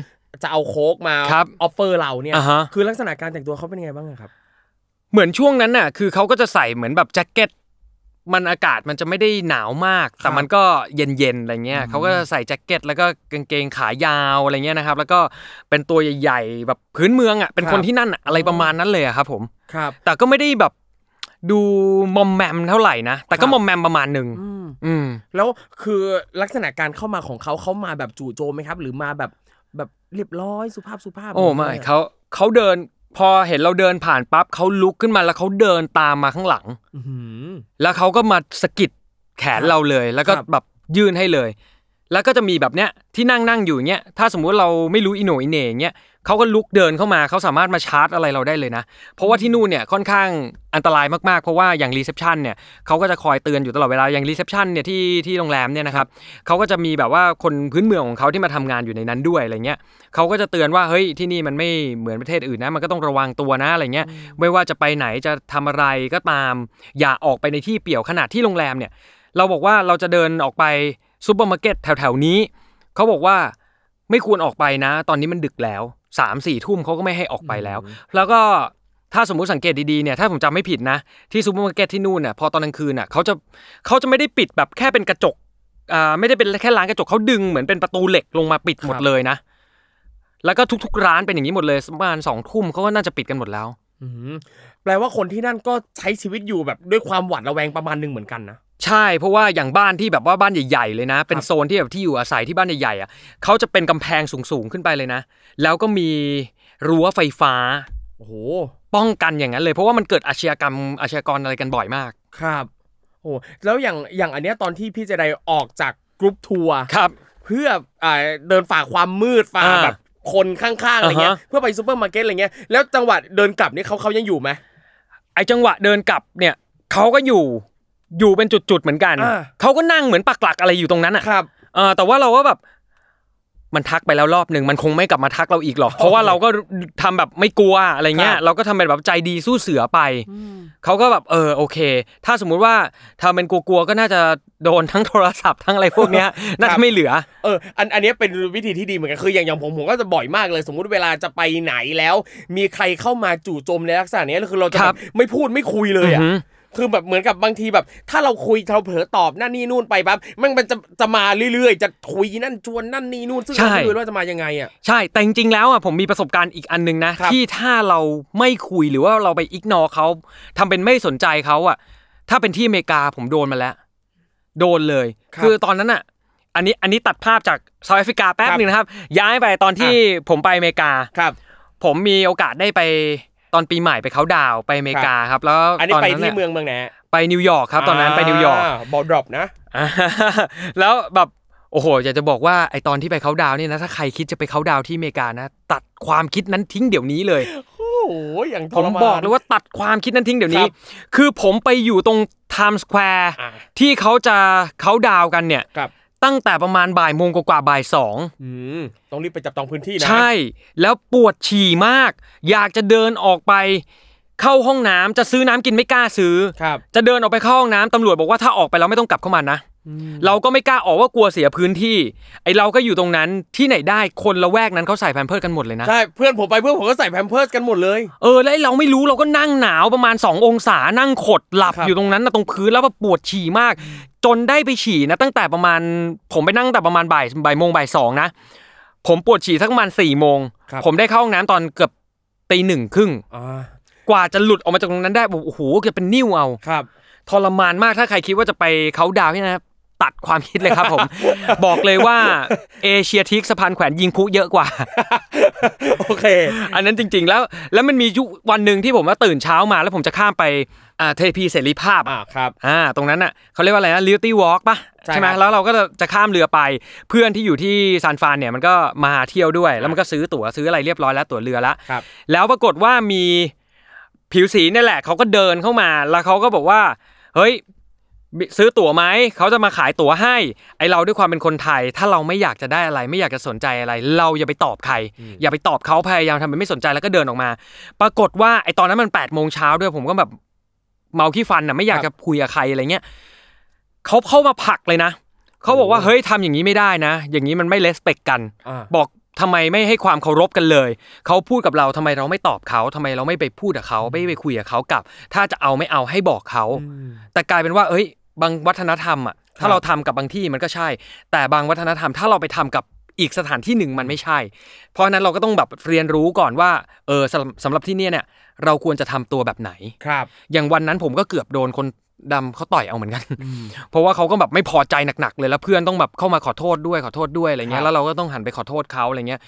จะเอาโค้กมาครับ offer เราเนี่ยอ่าฮะคือลักษณะการแต่งตัวเขาเป็นยังไงบ้างอะครับ เหมือนช่วงนั้นน่ะ คือเขาก็จะใส่เหมือนแบบแจ็คเก็ตมันอากาศมันจะไม่ได้หนาวมาก แต่มันก็เย็นๆอะไรเงี้ยเขาก็จะใส่แจ็คเก็ตแล้วก็กางเกงขายาวอะไรเงี้ยนะครับ แล้วก็เป็นตัวใหญ่ๆแบบพื้นเมืองอะเป็นครับคนที่นั่นอะอะไรประมาณนั้นเลยอะครับผมครับ แต่ก็ไม่ได้แบบ ดูมอมแมมเท่าไหร่นะ แต่คก็รับมอมแมมประมาณหนึ่งอืมอืมแล้วคือลักษณะการเข้ามาของเขาเขามาแบบจู่โจมไหมครับ หรือมาแบบแบบเรียบร้อยสุภาพสุภาพ โอ้ไม่เขาเขาเดิน พอเห็นเราเดินผ่านปั๊บเขาลุกขึ้นมาแล้วเขาเดินตามมาข้างหลังอื้อหือแล้วเขาก็มาสะกิดแขนเราเลย แล้วก็ครับแบบยื่นให้เลย แล้วก็จะมีแบบเนี้ยที่นั่งนั่งอยู่อย่างเงี้ยถ้าสมมุติเราไม่รู้อิโหนอิเหน่อย่างเงี้ย เขาก็ลุกเดินเข้ามาเขาสามารถมาชาร์จอะไรเราได้เลยนะ เพราะว่าที่นู่นเนี่ยค่อนข้างอันตรายมากๆ เพราะว่าอย่าง reception เนี่ยเขาก็จะคอยเตือนอยู่ตลอดเวลาอย่าง reception เนี่ยที่ที่โรงแรมเนี่ยนะครับเขาก็จะมีแบบว่าคนพื้นเมืองของเขาที่มาทำงานอยู่ในนั้นด้วยอะไรเงี้ยเขาก็จะเตือนว่าเฮ้ยที่นี่มันไม่เหมือนประเทศอื่นนะมันก็ต้องระวังตัวนะอะไรเงี้ยไม่ว่าจะไปไหนจะทำอะไรก็ตาม อย่าออกไปในที่เปลี่ยวขนาดที่โรงแรมเนี่ยเราบอกว่าเราจะเดินออกไปซูเปอร์มาร์เก็ตแถวๆนี้เขาบอกว่าไม่ควรออกไปนะ ตอนนี้มันดึกแล้ว สามสี่ทุ่มเขาก็ไม่ให้ออกไปแล้ว แล้วก็ถ้าสมมุติสังเกตดีๆเนี่ยถ้าผมจำไม่ผิดนะ ที่ซูเปอร์มาร์เก็ตที่นู่นน่ะพอตอนกลางคืนน่ะเขาจะเขาจะไม่ได้ปิดแบบแค่เป็นกระจกอ่าไม่ได้เป็นแค่ร้านกระจกเขาดึงเหมือนเป็นประตูเหล็กลงมาปิดหมดเลยนะ แล้วก็ทุกๆร้านเป็นอย่างนี้หมดเลยประมาณสองทุ่มเขาก็น่าจะปิดกันหมดแล้วอื้อหือแปลว่าคนที่นั่นก็ใช้ชีวิตอยู่แบบด้วยความหวาดระแวงประมาณหนึ่งเหมือนกันนะ ใช่เพราะว่าอย่างบ้านที่แบบว่าบ้านใหญ่ ๆ เลยนะ เป็นโซนที่แบบที่อยู่อาศัยที่บ้านใหญ่ๆอะเขาจะเป็นกำแพงสูงๆขึ้นไปเลยนะ แล้วก็มีรั้วไฟฟ้าโอ้โหป้องกันอย่างนั้นเลยเพราะว่ามันเกิดอาชญากรรมอาชญากรอะไรกันบ่อยมากครับโอ้แล้วอย่างอย่างอันเนี้ยตอนที่พี่เจไดออกจากกรุ๊ปทัวร์ครับ เพื่ออ่าเดินฝ่าความมืดฝ่าอ่า แบบคนข้างๆอะไรเงี้ยอ่าฮะเพื่อไปซูเปอร์มาร์เก็ตอะไรเงี้ยแล้วจังหวะเดินกลับนี่เขาเขายังอยู่ไหม ไอจังหวะเดินกลับเนี่ยเขาก็อยู่ อยู่เป็นจุดๆเหมือนกันอ่าเขาก็นั่งเหมือนปักหลักอะไรอยู่ตรงนั้นอะครับเออแต่ว่าเราก็แบบมันทักไปแล้วรอบหนึ่งมันคงไม่กลับมาทักเราอีกหรอก เพราะว่าเราก็ทำแบบไม่กลัวอะไรเงี้คยรับเราก็ทำเป็นแบบใจดีสู้เสือไปเขาก็แบบเออโอเค ถ้าสมมุติว่าทำเป็นกลัวๆก็น่าจะโดนทั้งโทรศัพท์ทั้งอะไรพวกเนี้ยน่าจะไม่เหลือเอออันอันเนี้ยเป็นวิธีที่ดีเหมือนกันคืออย่างอย่างผมผมก็จะบ่อยมากเลย สมมุติเวลาจะไปไหนแล้ว มีใครเข้ามาจู่โจมในลักษณะเนี้ยคือเราจะคแบรับบไม่พูดไม่คุยเลยอะอือหือ คือแบบเหมือนกับบางทีแบบ ถ้าเราคุยเราเผลอตอบนั่นนี่นู่นไปปั๊บมันมันจะจะมาเรื่อยๆ จะคุยนั่นชวนนั่นนี่นู่นซึ่งใช่เราไม่รู้ว่าจะมายังไงอะใช่แต่จริงๆแล้วอะผมมีประสบการณ์อีกอันหนึงนะครับที่ถ้าเราไม่คุยหรือว่าเราไปอิกนอเขาทำเป็นไม่สนใจเขาอะ ถ้าเป็นที่อเมริกาผมโดนมาแล้ว โดนเลย คือตอนนั้นอะอันนี้อันนี้ตัดภาพจากเซาท์แอฟริกาแป๊บหนึ่งนะครับ ย้ายไปตอนที่ผมไปอเมริกาครับ ผมมีโอกาสได้ไปต อนปีใหม่ไปเขาน์ดาวน์ไปอเมริกาครับ แล้วอันนี้ตอนไปนั้นที่น่ะเมืองเมืองไหนไปนิวยอร์กครับ ตอนนั้นไปนิวยอร์ก ball drop นะอ่าแล้วแบบโอ้โหอยากจะบอกว่าไอตอนที่ไปเขาน์ดาวน์เนี่ยนะถ้าใครคิดจะไปเขาน์ดาวน์ที่อเมริกานะ ตัดความคิดนั้นทิ้งเดี๋ยวนี้เลยโอ้โหอย่างทผมรมานบอกเลยว่าตัดความคิดนั้นทิ้งเดี๋ยวนี้ครับคือผมไปอยู่ตรง Times Square อ่าที่เขาจะเขาน์ดาวน์กันเนี่ยครับ ตั้งแต่ประมาณบ่ายโมงกว่าๆบ่ายสองอืมต้องรีบไปจับจองพื้นที่นะใช่ แล้วปวดฉี่มาก อยากจะเดินออกไป เข้าห้องน้ำจะซื้อน้ำกินไม่กล้าซื้อครับจะเดินออกไปเข้าห้องน้ำตำรวจบอกว่าถ้าออกไปแล้วไม่ต้องกลับเข้ามานะ เราก็ไม่กล้าออกว่ากลัวเสียพื้นที่ ไอเราก็อยู่ตรงนั้นที่ไหนได้คนละแวกนั้นเขาใส่แพมเพิร์สกันหมดเลยนะใช่เพื่อนผมไปเพื่อนผมก็ใส่แพมเพิร์สกันหมดเลยเออแล้วไอ้เราไม่รู้เราก็นั่งหนาวประมาณ 2 องศานั่งขดหลับครับอยู่ตรงนั้นนะตรงพื้นแล้วก็ปวดฉี่มาก จนได้ไปฉี่นะ ตั้งแต่ประมาณ ผมไปนั่งแต่ประมาณบ่ายบ่ายโมงบ่ายสองนะผมปวดฉี่สักประมาณสี่โมงครับผมได้เข้าห้องน้ำตอนเกือบตีหนึ่งครึ่งอ่ากว่าจะหลุดออกมาจากตรงนั้นได้บอกโอ้โหเกือบเป็นนิ้วเอาครับทรมานมากถ้าใครคิดว่าจะไปเขาน์ดาวน์ที่นะ ตัดความคิดเลยครับผม บอกเลยว่าเอเชียทิกสะพานแขวนยิงพลุเยอะกว่า โอเค อันนั้นจริง ๆ แล้ว แล้วมันมียุควันหนึ่งที่ผมว่าตื่นเช้ามาแล้วผมจะข้ามไปอ่าเทพีเสรีภาพอ่าครับอ่าตรงนั้นอะเขาเรียกว่าอะไรนะลิ b ตี้วอล์กป่ะใช่ไหมครับแล้วเราก็จะจะข้ามเรือไป เพื่อนที่อยู่ที่ซานฟรานเนี่ยมันก็มาเที่ยวด้วย แล้วมันก็ซื้อตั๋วซื้ออะไรเรียบร้อยแล้วตั๋วเรือละครับแล้วปรากฏว่ามีผิวสีเนี่ยแหละเขาก็เดินเข้ามาแล้วเขาก็บอกว่าเฮ้ยมิ ซื้อตั๋วไหมเขาจะมาขายตั๋วให้ ไอเราด้วยความเป็นคนไทย ถ้าเราไม่อยากจะได้อะไร ไม่อยากจะสนใจอะไร เราอย่าไปตอบใคร อย่าไปตอบเขาพยายามทำเป็นไม่สนใจแล้วก็เดินออกมา ปรากฏว่าไอตอนนั้นมันแปดโมงเช้าด้วยผมก็แบบเมาขี้ฟันน่ะไม่อยากจะคุยกับใครอะไรเงี้ยเขาเข้ามาผลักเลยนะเขาบอกว่าเฮ้ยทำอย่างนี้ไม่ได้นะ อย่างนี้มันไม่เลสเปกกันอ่าบอกทำไมไม่ให้ความเคารพกันเลย เขาพูดกับเราทำไมเราไม่ตอบเขาทำไมเราไม่ไปพูดกับเขาไม่ไปคุยกับเขากลับ ถ้าจะเอาไม่เอาให้บอกเขา แต่กลายเป็นว่า เอ้ย บางวัฒนธรรมอะถ้าเราทำกับบางที่มันก็ใช่ แต่บางวัฒนธรรม ถ้าเราไปทำกับอีกสถานที่หนึ่งมันไม่ใช่ เพราะฉะนั้นเราก็ต้องแบบเรียนรู้ก่อนว่าเออสำหรับสำหรับที่เนี่ยเนี่ย เราควรจะทำตัวแบบไหนครับ อย่างวันนั้นผมก็เกือบโดนคนดำเขาต่อยเอาเหมือนกัน เพราะว่าเขาก็แบบไม่พอใจหนักๆเลยแล้วเพื่อนต้องแบบเข้ามาขอโทษด้วยขอโทษด้วยอะไรเงี้ครัยบแล้วเราก็ต้องหันไปขอโทษเขาอะไรเงี้ย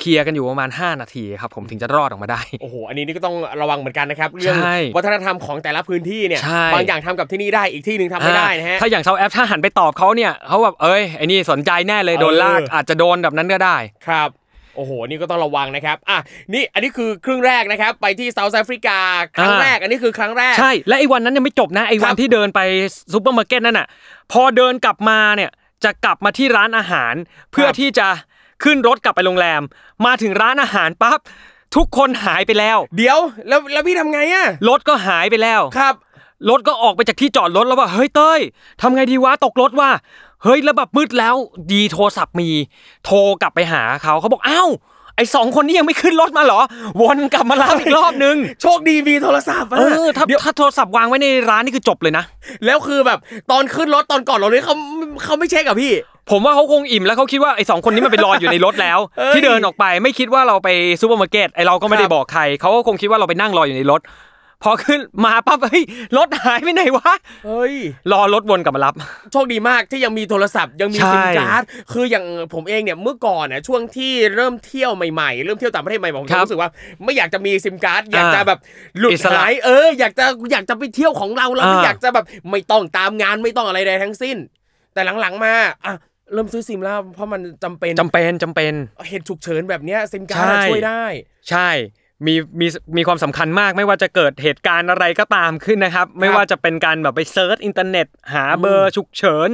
เคลียร์กันอยู่ประมาณ 5 นาทีครับผมถึงจะรอดออกมาได้ โอ้โห อันนี้นี่ก็ต้องระวังเหมือนกันนะครับ เรื่องใช่วัฒนธรรมของแต่ละพื้นที่เนี่ยใช่บางอย่างทำกับที่นี่ได้อีกที่หนึ่งทำไม่ได้นะฮะ ถ้อย่างเซาท์แอฟถ้าหันไปตอบเขาเนี่ยเขาแบบเอ้ยไอ้นี่สนใจแน่เลยโดนลากเออออาจจะโดนแบบนั้นก็ได้ ครับโอ้โห นี่ก็ต้องระวังนะครับ อะ นี่ อันนี้คือครึ่งแรกนะครับ ไปที่เซาท์แอฟริกา ครั้งอ่าแรก อันนี้คือครั้งแรก ใช่ และไอ้วันนั้นยังไม่จบนะ ไอ้ครับวันที่เดินไปซูเปอร์มาร์เก็ตนั่นน่ะ พอเดินกลับมาเนี่ย จะกลับมาที่ร้านอาหาร เพื่อที่จะ ขึ้นรถกลับไปโรงแรม มาถึงร้านอาหารปั๊บทุกคนหายไปแล้ว เดี๋ยวแล้วแล้วพี่ทำไงอะรถก็หายไปแล้ว ครับ รถก็ออกไปจากที่จอดรถแล้วว่าเฮ้ยเอ้ยทำไงดีวะตกรถว่าเฮ้ยแล้วแบบมืดแล้ว ดีโทรศัพท์มี โทรกลับไปหาเขาเขาบอกอ้าวไอ้สองคนนี้ยังไม่ขึ้นรถมาเหรอ วนกลับมารับอีกรอบนึง โชคดีมีโทรศัพท์อะเออถ้าเดี๋ยวถ้าโทรศัพท์วางไว้ในร้านนี่คือจบเลยนะ แล้วคือแบบตอนขึ้นรถตอนก่อนรถนี่เขาเขาไม่เช็คอะพี่ ผมว่าเขาคงอิ่มแล้วเขาคิดว่าไอ้สองคนนี้มันไปรออยู่ในรถแล้วเอ้ยที่เดินออกไปไม่คิดว่าเราไปซูเปอร์มาร์เก็ตไอ้เราก็ไม่ได้ครับบอกใครเขาก็คงคิดว่าเราไปนั่งรออยู่ในรถ พอขึ้นมาปั๊บเฮ้ยรถหายไปไหนวะเฮ้ยรอรถวนกลับมารับ โชคดีมากที่ยังมีโทรศัพท์ยังมีใช่ซิมการ์ดคืออย่างผมเองเนี่ยเมื่อก่อนเนี่ยช่วงที่เริ่มเที่ยวใหม่ๆ เริ่มเที่ยวต่างประเทศใหม่ๆผมครับรู้สึกว่า ไม่อยากจะมีซิมการ์ดอยากจะอ่าแบบหลุดอิสระหายเอออยากจะอยากจะไปเที่ยวของเราแล้วไม่อ่าอยากจะแบบไม่ต้องตามงานไม่ต้องอะไรใดทั้งสิ้น แต่หลังๆมาอะ เริ่มซื้อซิมแล้วเพราะมันจำเป็นจำเป็นจำเป็นเหตุฉุกเฉินแบบเนี้ยซิมการ์ดอะใช่ช่วยได้ ใช่มีมีมีความสำคัญมาก ไม่ว่าจะเกิดเหตุการณ์อะไรก็ตามขึ้นนะครับ ไม่ว่าจะเป็นการแบบไป search อินเทอร์เน็ต หาเบอร์ฉุกเฉิน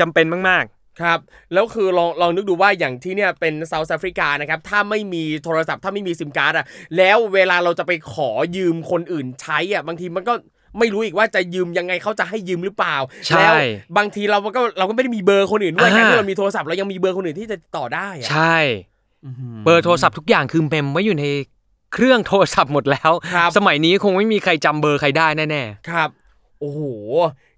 จำเป็นมากครับ แล้วคือลองลองนึกดูว่าอย่างที่เนี่ยเป็นเซาท์แอฟริกานะครับ ถ้าไม่มีโทรศัพท์ถ้าไม่มีซิมการ์ดอะแล้วเวลาเราจะไปขอยืมคนอื่นใช้อะบางทีมันก็ ไม่รู้อีกว่าจะยืมยังไงเขาจะให้ยืมหรือเปล่าใช่แล้วบางทีเราก็เราก็ไม่ได้มีเบอร์คนอื่นด้วยอ่าการที่เรามีโทรศัพท์เรายังมีเบอร์คนอื่นที่จะติดต่อได้ๆอะใช่เบอร์โทรศัพท์ทุกอย่างคือเมมไว้อยู่ในเครื่องโทรศัพท์หมดแล้วครับสมัยนี้คงไม่มีใครจำเบอร์ใครได้แน่ครับโอ้โห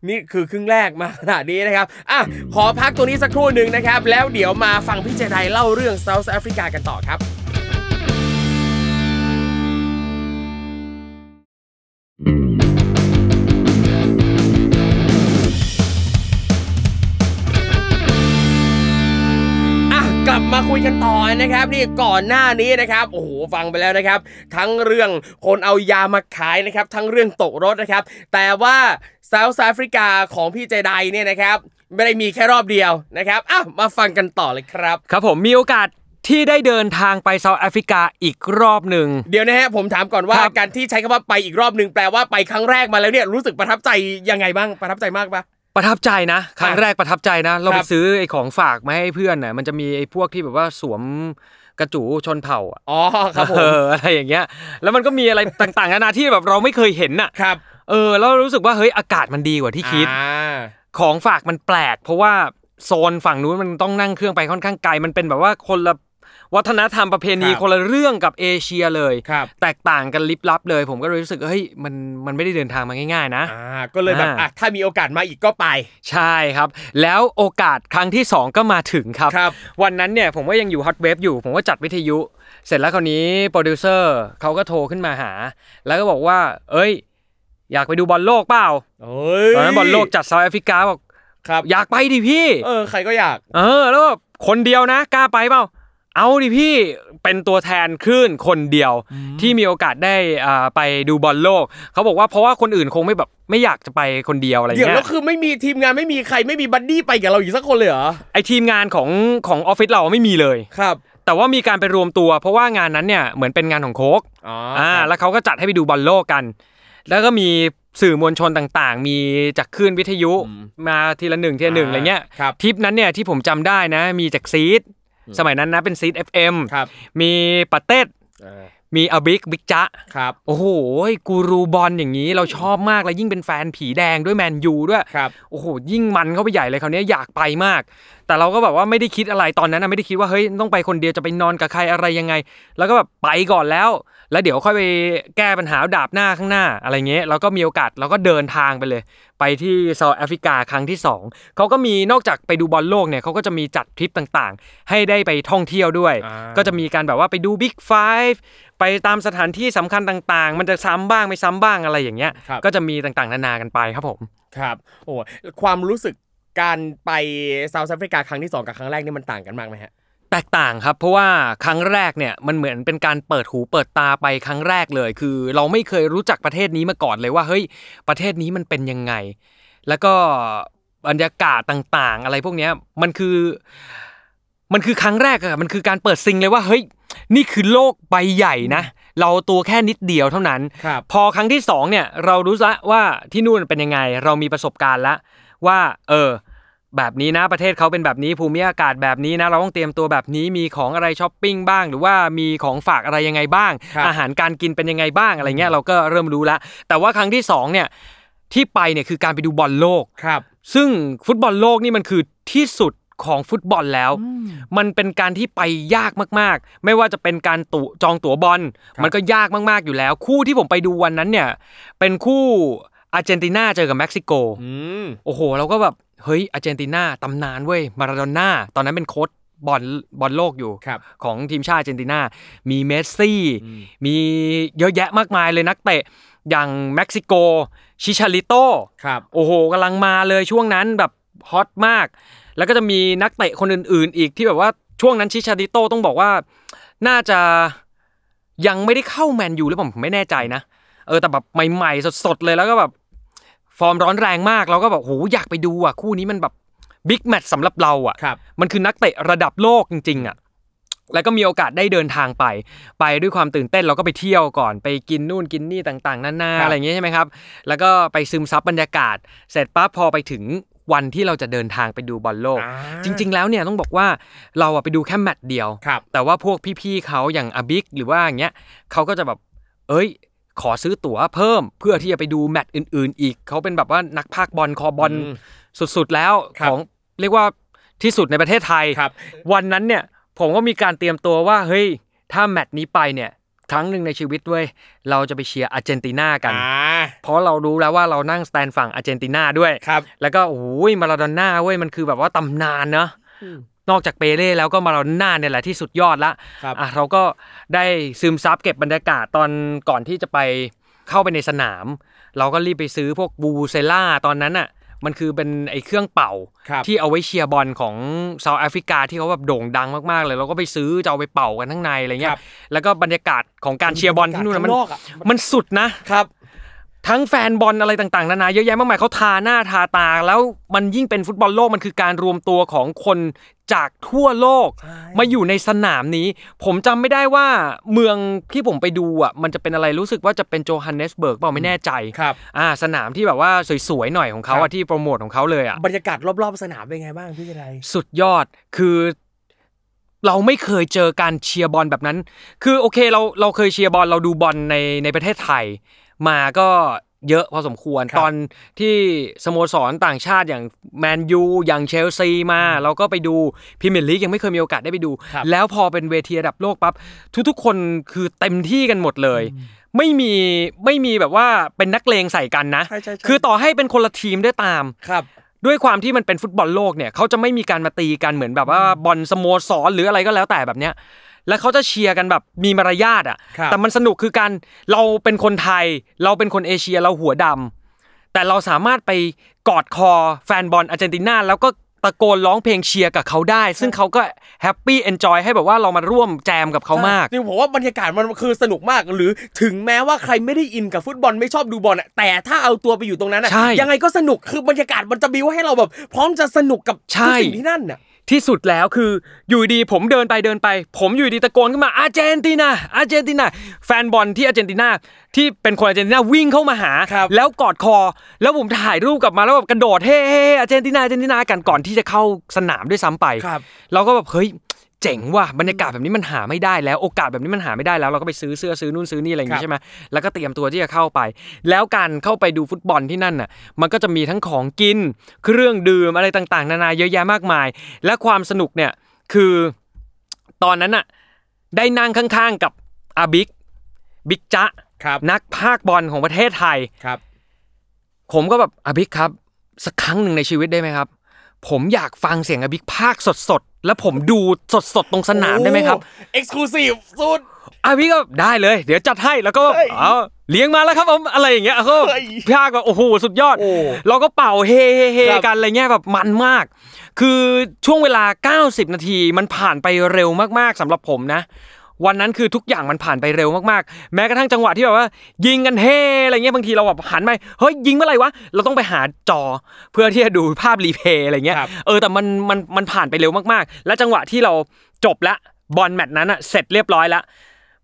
นี่คือครึ่งแรกมาขนาดนี้นะครับ อะ ขอพักตัวนี้สักครู่หนึ่งนะครับ แล้วเดี๋ยวมาฟังพี่เจไดเล่าเรื่องเซาท์แอฟริกากันต่อครับ มาคุยกันต่อนะครับนี่ก่อนหน้านี้นะครับโอ้โหฟังไปแล้วนะครับ ทั้งเรื่องคนเอายามาขายนะครับทั้งเรื่องตกรถนะครับ แต่ว่าเซาท์แอฟริกาของพี่เจไดเนี่ยนะครับไม่ได้มีแค่รอบเดียวนะครับอ้าวมาฟังกันต่อเลยครับ ครับผมมีโอกาสที่ได้เดินทางไปเซาท์แอฟริกาอีกรอบหนึ่งเดี๋ยวนะฮะผมถามก่อนว่าครับการที่ใช้คำว่าไปอีกรอบหนึ่งแปลว่าไปครั้งแรกมาแล้วเนี่ยรู้สึกประทับใจยังไงบ้างประทับใจมากปะ ประทับใจนะครั้งแรกประทับใจนะ เราคไปรับซื้อไอ้ของฝากมาให้เพื่อนน่ะมันจะมีไอ้พวกที่แบบว่าสวมกระจูชนเผ่าอะอ๋อครับผมเอออะไรอย่างเงี้ย แล้วมันก็มีอะไรต่างๆนานาที่แบบเราไม่เคยเห็นน่ะครับ เออแล้วรู้สึกว่าเฮ้ยอากาศมันดีกว่าที่คิดอ่าของฝากมันแปลก เพราะว่าโซนฝั่งนู้นมันต้องนั่งเครื่องไปค่อนข้างไกลมันเป็นแบบว่าคนละ วัฒนธรรมประเพณีครับคนละเรื่องกับเอเชียเลยครับแตกต่างกันลิบลับเลย ผมก็เลยรู้สึกเฮ้ยมันมันไม่ได้เดินทางมาง่าย ๆ นะอ่าก็เลยแบบอ่าอะถ้ามีโอกาสมาอีกก็ไป ใช่ครับ แล้วโอกาสครั้งที่ 2 ก็มาถึงครับครับ วันนั้นเนี่ยผมก็ยังอยู่ Hot Wave อยู่ ผมก็จัดวิทยุ เสร็จแล้วคราวนี้โปรดิวเซอร์เขาก็โทรขึ้นมาหา แล้วก็บอกว่า เอ้ย อยากไปดูบอลโลกเปล่าโอ้ยตอนนั้นบอลโลกจัดเซาท์แอฟริกาบอกครับอยากไปดิพี่ เออใครก็อยาก เออแล้วก็คนเดียวนะกล้าไปเปล่า เอาดิพี่เป็นตัวแทนคลื่นคนเดียวที่มีโอกาสได้อ่าไปดูบอลโลก เขาบอกว่าเพราะว่าคนอื่นคงไม่แบบไม่อยากจะไปคนเดียวอะไรเงี้ยเดี๋ยวแล้วคือไม่มีทีมงานไม่มีใครไม่มี buddy ไปกับเราอีกสักคนเลยเหรอไอทีมงานของของออฟฟิศเราไม่มีเลยครับแต่ว่ามีการไปรวมตัว เพราะว่างานนั้นเนี่ยเหมือนเป็นงานของโค้กอ๋ออ่าครับแล้วเขาก็จัดให้ไปดูบอลโลกกัน แล้วก็มีสื่อมวลชนต่างๆ มีจากคลื่นวิทยุมาทีละหนึ่งทีละหนึ่งอะไรเงี้ยครับทริปนั้นเนี่ยที่ผมจำได้นะ มีจาก Seed สมัยนั้นนะเป็นซีด FM ครับมีปาเต้อ่ามีอบิกบิ๊กจ๊ะครับโอ้โหกูรูบอลอย่างนี้เราชอบมากแล้วยิ่งเป็นแฟนผีแดงด้วยแมนยูด้วยครับโอ้โหยิ่งมันเข้าไปใหญ่เลยคราวนี้อยากไปมาก แต่เราก็แบบว่าไม่ได้คิดอะไรตอนนั้นนะไม่ได้คิดว่าเฮ้ยต้องไปคนเดียวจะไปนอนกับใครอะไรยังไง แล้วก็แบบไปก่อนแล้ว แล้วเดี๋ยวค่อยไปแก้ปัญหาดาบหน้าข้างหน้าอะไรเงี้ยเราก็มีโอกาสเราก็เดินทางไปเลย ไปที่เซาท์แอฟริกาครั้งที่สองเขาก็มีนอกจากไปดูบอลโลกเนี่ยเขาก็จะมีจัดทริปต่างๆ ให้ได้ไปท่องเที่ยวด้วยอ่าก็จะมีการแบบว่าไปดู Big Five ไปตามสถานที่สำคัญต่างๆ มันจะซ้ำบ้างไม่ซ้ำบ้างอะไรอย่างเงี้ยครับก็จะมีต่างๆ นานากันไปครับผมครับโอ้ความรู้สึกการไปเซาท์แอฟริกาครั้งที่สองกับครั้งแรกนี่มันต่างกันมากไหมฮะ แตกต่างครับ เพราะว่าครั้งแรกเนี่ยมันเหมือนเป็นการเปิดหูเปิดตาไปครั้งแรกเลย คือ เราไม่เคยรู้จักประเทศนี้มาก่อนเลยว่าเฮ้ยประเทศนี้มันเป็นยังไง แล้วก็บรรยากาศต่างๆ อะไรพวกเนี้ยมันคือมันคือครั้งแรกอะมันคือการเปิดซิงเลยว่าเฮ้ยนี่คือโลกใบใหญ่นะ เราตัวแค่นิดเดียวเท่านั้นครับพอครั้งที่สองเนี่ยเรารู้ละว่าที่นู่นเป็นยังไง เรามีประสบการณ์ละว่า เออ แบบนี้นะประเทศเขาเป็นแบบนี้ภูมิอากาศแบบนี้นะ เราต้องเตรียมตัวแบบนี้มีของอะไรช้อปปิ้งบ้าง หรือว่ามีของฝากอะไรยังไงบ้างครับอาหารการกินเป็นยังไงบ้างอะไรเงี้ยเราก็เริ่มรู้ละแต่ว่าครั้งที่สองเนี่ยที่ไปเนี่ยคือการไปดูบอลโลกครับ ซึ่งฟุตบอลโลกนี่มันคือที่สุดของฟุตบอลแล้ว มันเป็นการที่ไปยากมากๆ ไม่ว่าจะเป็นการตุจองตั๋วบอลครับมันก็ยากมากๆอยู่แล้ว คู่ที่ผมไปดูวันนั้นเนี่ย เป็นคู่อาร์เจนตินาเจอกับเม็กซิโกอืมโอ้โห เราก็แบบ เฮ้ยอาร์เจนตินาตำนานเว้ยมาราโดน่าตอนนั้นเป็นโค้ชบอลบอลโลกอยู่ครับของทีมชาติอาร์เจนตินา มีเมสซี่ มีเยอะแยะมากมายเลยนักเตะ อย่างเม็กซิโก ชิชาลิโตครับโอ้โหกำลังมาเลยช่วงนั้นแบบฮอตมาก แล้วก็จะมีนักเตะคนอื่น ๆ อีกที่แบบว่าช่วงนั้นชิชาลิโตต้องบอกว่า น่าจะยังไม่ได้เข้าแมนยูหรือเปล่าผมไม่แน่ใจนะ เออแต่แบบใหม่ ๆ สด ๆ เลยแล้วก็แบบ ฟอร์มร้อนแรงมากเราก็แบบโหอยากไปดูอะคู่นี้มันแบบบิ๊กแมตช์สำหรับเราอะครับ มันคือนักเตะระดับโลกจริง ๆอะแล้วก็มีโอกาสได้เดินทางไป ไปด้วยความตื่นเต้นเราก็ไปเที่ยวก่อนไปกินนู่นกินนี่ต่างๆนานาครับ อะไรอย่างเงี้ยใช่ไหมครับ แล้วก็ไปซึมซับบรรยากาศ เสร็จปั๊บพอไปถึงวันที่เราจะเดินทางไปดูบอลโลกอ่าจริง ๆ แล้วเนี่ยต้องบอกว่าเราอะไปดูแค่แมตช์เดียว ครับ แต่ว่าพวกพี่ๆเขาอย่างอาบิกหรือว่าอย่างเงี้ยเขาก็จะแบบ เอ้ย ขอซื้อตั๋วเพิ่มเพื่อที่จะไปดูแมตช์อื่น ๆ อีก เขาเป็นแบบว่านักพากย์บอลคอบอลอืมสุดๆแล้วครับของเรียกว่าที่สุดในประเทศไทยครับวันนั้นเนี่ยผมก็มีการเตรียมตัวว่าเฮ้ยถ้าแมตช์นี้ไปเนี่ยครั้งหนึ่งในชีวิตเว้ยเราจะไปเชียร์อาร์เจนตินากันอ่าเพราะเรารู้แล้วว่าเรานั่งสแตนฝั่งอาร์เจนตินาด้วยครับแล้วก็โอ้ยมาราโดน่าเว้ยมันคือแบบว่าตำนานเนอะ นอกจากเปเล่แล้วก็มาราโดน่าเนี่ยแหละที่สุดยอดละครับอะเราก็ได้ซึมซับเก็บบรรยากาศตอนก่อนที่จะไปเข้าไปในสนาม เราก็รีบไปซื้อพวกวูวูเซล่าตอนนั้นอะมันคือเป็นไอ้เครื่องเป่าครับที่เอาไว้เชียร์บอลของเซาท์แอฟริกาที่เขาแบบโด่งดังมากๆเลยเราก็ไปซื้อจะเอาไปเป่ากันข้างในอะไรเงี้ยครับแล้วก็บรรยากาศของการเชียร์บอลที่นู่นนะมันข้างนอกอะมันสุดนะครับ ทั้งแฟนบอลอะไรต่างๆนานาเยอะแยะมากมายเขาทาหน้าทาตา แล้วมันยิ่งเป็นฟุตบอลโลกมันคือการรวมตัวของคนจากทั่วโลกมาอยู่ในสนามนี้ ผมจำไม่ได้ว่าเมืองที่ผมไปดูอะมันจะเป็นอะไรรู้สึกว่าจะเป็นโจฮันเนสเบิร์กเปล่าไม่แน่ใจครับอ่าสนามที่แบบว่าสวยๆหน่อยของเขาครัอะบที่โปรโมทของเขาเลยอะบรบรรยากาศรอบๆสนามเป็นไงบ้างพี่ชัยสุดยอดคือเราไม่เคยเจอการเชียร์บอลแบบนั้น คือโอเคเราเราเคยเชียร์บอลเราดูบอลในในประเทศไทย มาก็เยอะพอสมควรครับตอนที่สโมสรต่างชาติอย่างแมนยูอย่างเชลซีมาเราก็ไปดูพรีเมียร์ลีกยังไม่เคยมีโอกาสได้ไปดูครับแล้วพอเป็นเวทีระดับโลกปั๊บทุกๆ คนคือเต็มที่กันหมดเลย ไม่มีไม่มีแบบว่าเป็นนักเลงใส่กันนะใช่ใช่ใช่คือต่อให้เป็นคนละทีมด้วยตามครับด้วยความที่มันเป็นฟุตบอลโลกเนี่ยเขาจะไม่มีการมาตีกันเหมือนแบบว่าบอลสโมสรหรืออะไรก็แล้วแต่แบบเนี้ย แล้วเขาจะเชียร์กันแบบมีมารยาทอะครับแต่มันสนุกคือการเราเป็นคนไทย เราเป็นคนเอเชียเราหัวดำแต่เราสามารถไปกอดคอแฟนบอลอาร์เจนตินาแล้วก็ตะโกนร้องเพลงเชียร์กับเขาได้ ซึ่งเขาก็ happy enjoy ให้แบบว่าเรามาร่วมแจมกับเขามากจริงิงผมว่าบรรยากาศมันคือสนุกมาก หรือถึงแม้ว่าใครไม่ได้อินกับฟุตบอลไม่ชอบดูบอลอะแต่ถ้าเอาตัวไปอยู่ตรงนั้นอะใช่ยังไงก็สนุกคือบรรยากาศมันจะบิวให้เราแบบ พร้อมจะสนุกกับใช่ทุกสิ่งที่นั่นน่ะ ที่สุดแล้วคืออยู่ดีผมเดินไปเดินไป ผมอยู่ดีตะโกนขึ้นมาอาร์เจนตินาอาร์เจนตินาแฟนบอลที่อาร์เจนตินาที่เป็นคนอาร์เจนตินาวิ่งเข้ามาหาครับแล้วกอดคอ แล้วผมถ่ายรูปกลับมาแล้วแบบกระโดดเฮ้เฮ้เฮ้อาร์เจนตินาอาร์เจนตินากันก่อนที่จะเข้าสนามด้วยซ้ำไปครับเราก็แบบเฮ้ย เจ๋งว่ะบรรยากาศแบบนี้มันหาไม่ได้แล้วโอกาสแบบนี้มันหาไม่ได้แล้วเราก็ไปซื้อเสื้อซื้อนู่นซื้อนี่อะไรอย่างครังี้บใช่ไหมแล้วก็เตรียมตัวที่จะเข้าไป แล้วการเข้าไปดูฟุตบอลที่นั่นน่ะมันก็จะมีทั้งของกิน เครื่องดื่มอะไรต่างๆ นานาเยอะแยะมากมาย และความสนุกเนี่ยคือตอนนั้นน่ะได้นั่งข้างๆกับอาบิ๊กบิ๊กจ๊ะครับนักพากย์บอลของประเทศไทยครับ ผมก็แบบอาบิ๊กครับ สักครั้งหนึ่งในชีวิตได้ไหมครับ ผมอยากฟังเสียงอาบิ๊กพากย์สดๆ แล้วผมดูสดๆตรงสนามได้ไหมครับ exclusive สุดุดอาบิ๊กก็ได้เลย เดี๋ยวจัดให้แล้วก็เฮ้ยเอาเลี้ยงมาแล้วครับผมอะไรอย่างเงี้ยเขาเฮ้ยพากย์แบบโอ้โหสุดยอดโอ้เราก็เป่าเฮเฮเฮครับกันอะไรเงี้ยแบบมันมาก คือช่วงเวลา 90 นาทีมันผ่านไปเร็วมากๆสำหรับผมนะ วันนั้นคือทุกอย่างมันผ่านไปเร็วมากๆ แม้กระทั่งจังหวะที่แบบว่า ยิงกันเฮอะไรเงี้ยบางทีเราแบบหันไปเฮ้ยยิงเมื่อไหร่วะเราต้องไปหาจอเพื่อที่จะดูภาพรีเพย์อะไรเงี้ยครับเออแต่มันมันมันผ่านไปเร็วมากๆ และจังหวะที่เราจบละบอลแมตช์นั้นอะเสร็จเรียบร้อยละ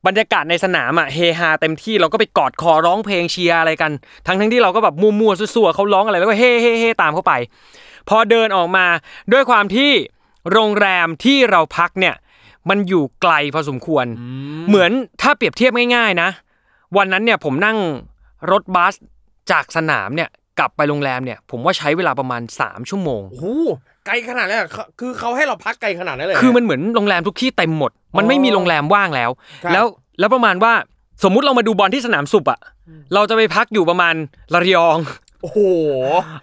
บรรยากาศในสนามอะเฮฮาเต็มที่เราก็ไปกอดคอร้องเพลงเชียร์อะไรกัน ทั้งทั้งๆที่เราก็แบบมัวๆซั่วๆเขาร้องอะไรแล้วก็เฮ่เฮ่เฮ่ตามเข้าไป พอเดินออกมาด้วยความที่โรงแรมที่เราพักเนี่ย มันอยู่ไกลพอสมควร เหมือนถ้าเปรียบเทียบง่ายๆนะ วันนั้นเนี่ยผมนั่งรถบัสจากสนามเนี่ยกลับไปโรงแรมเนี่ย ผมว่าใช้เวลาประมาณ 3 ชั่วโมงโอ้โหไกลขนาดนั้นเหรอเขาคือเขาให้เราพักไกลขนาดนั้นเลยเหรคือมันเหมือนโรงแรมทุกที่เต็มหมด มันไม่มีโรงแรมว่างแล้วครับแล้วแล้วประมาณว่าสมมุติเรามาดูบอลที่สนามสุบอะเราจะไปพักอยู่ประมาณระยอง โอ้โห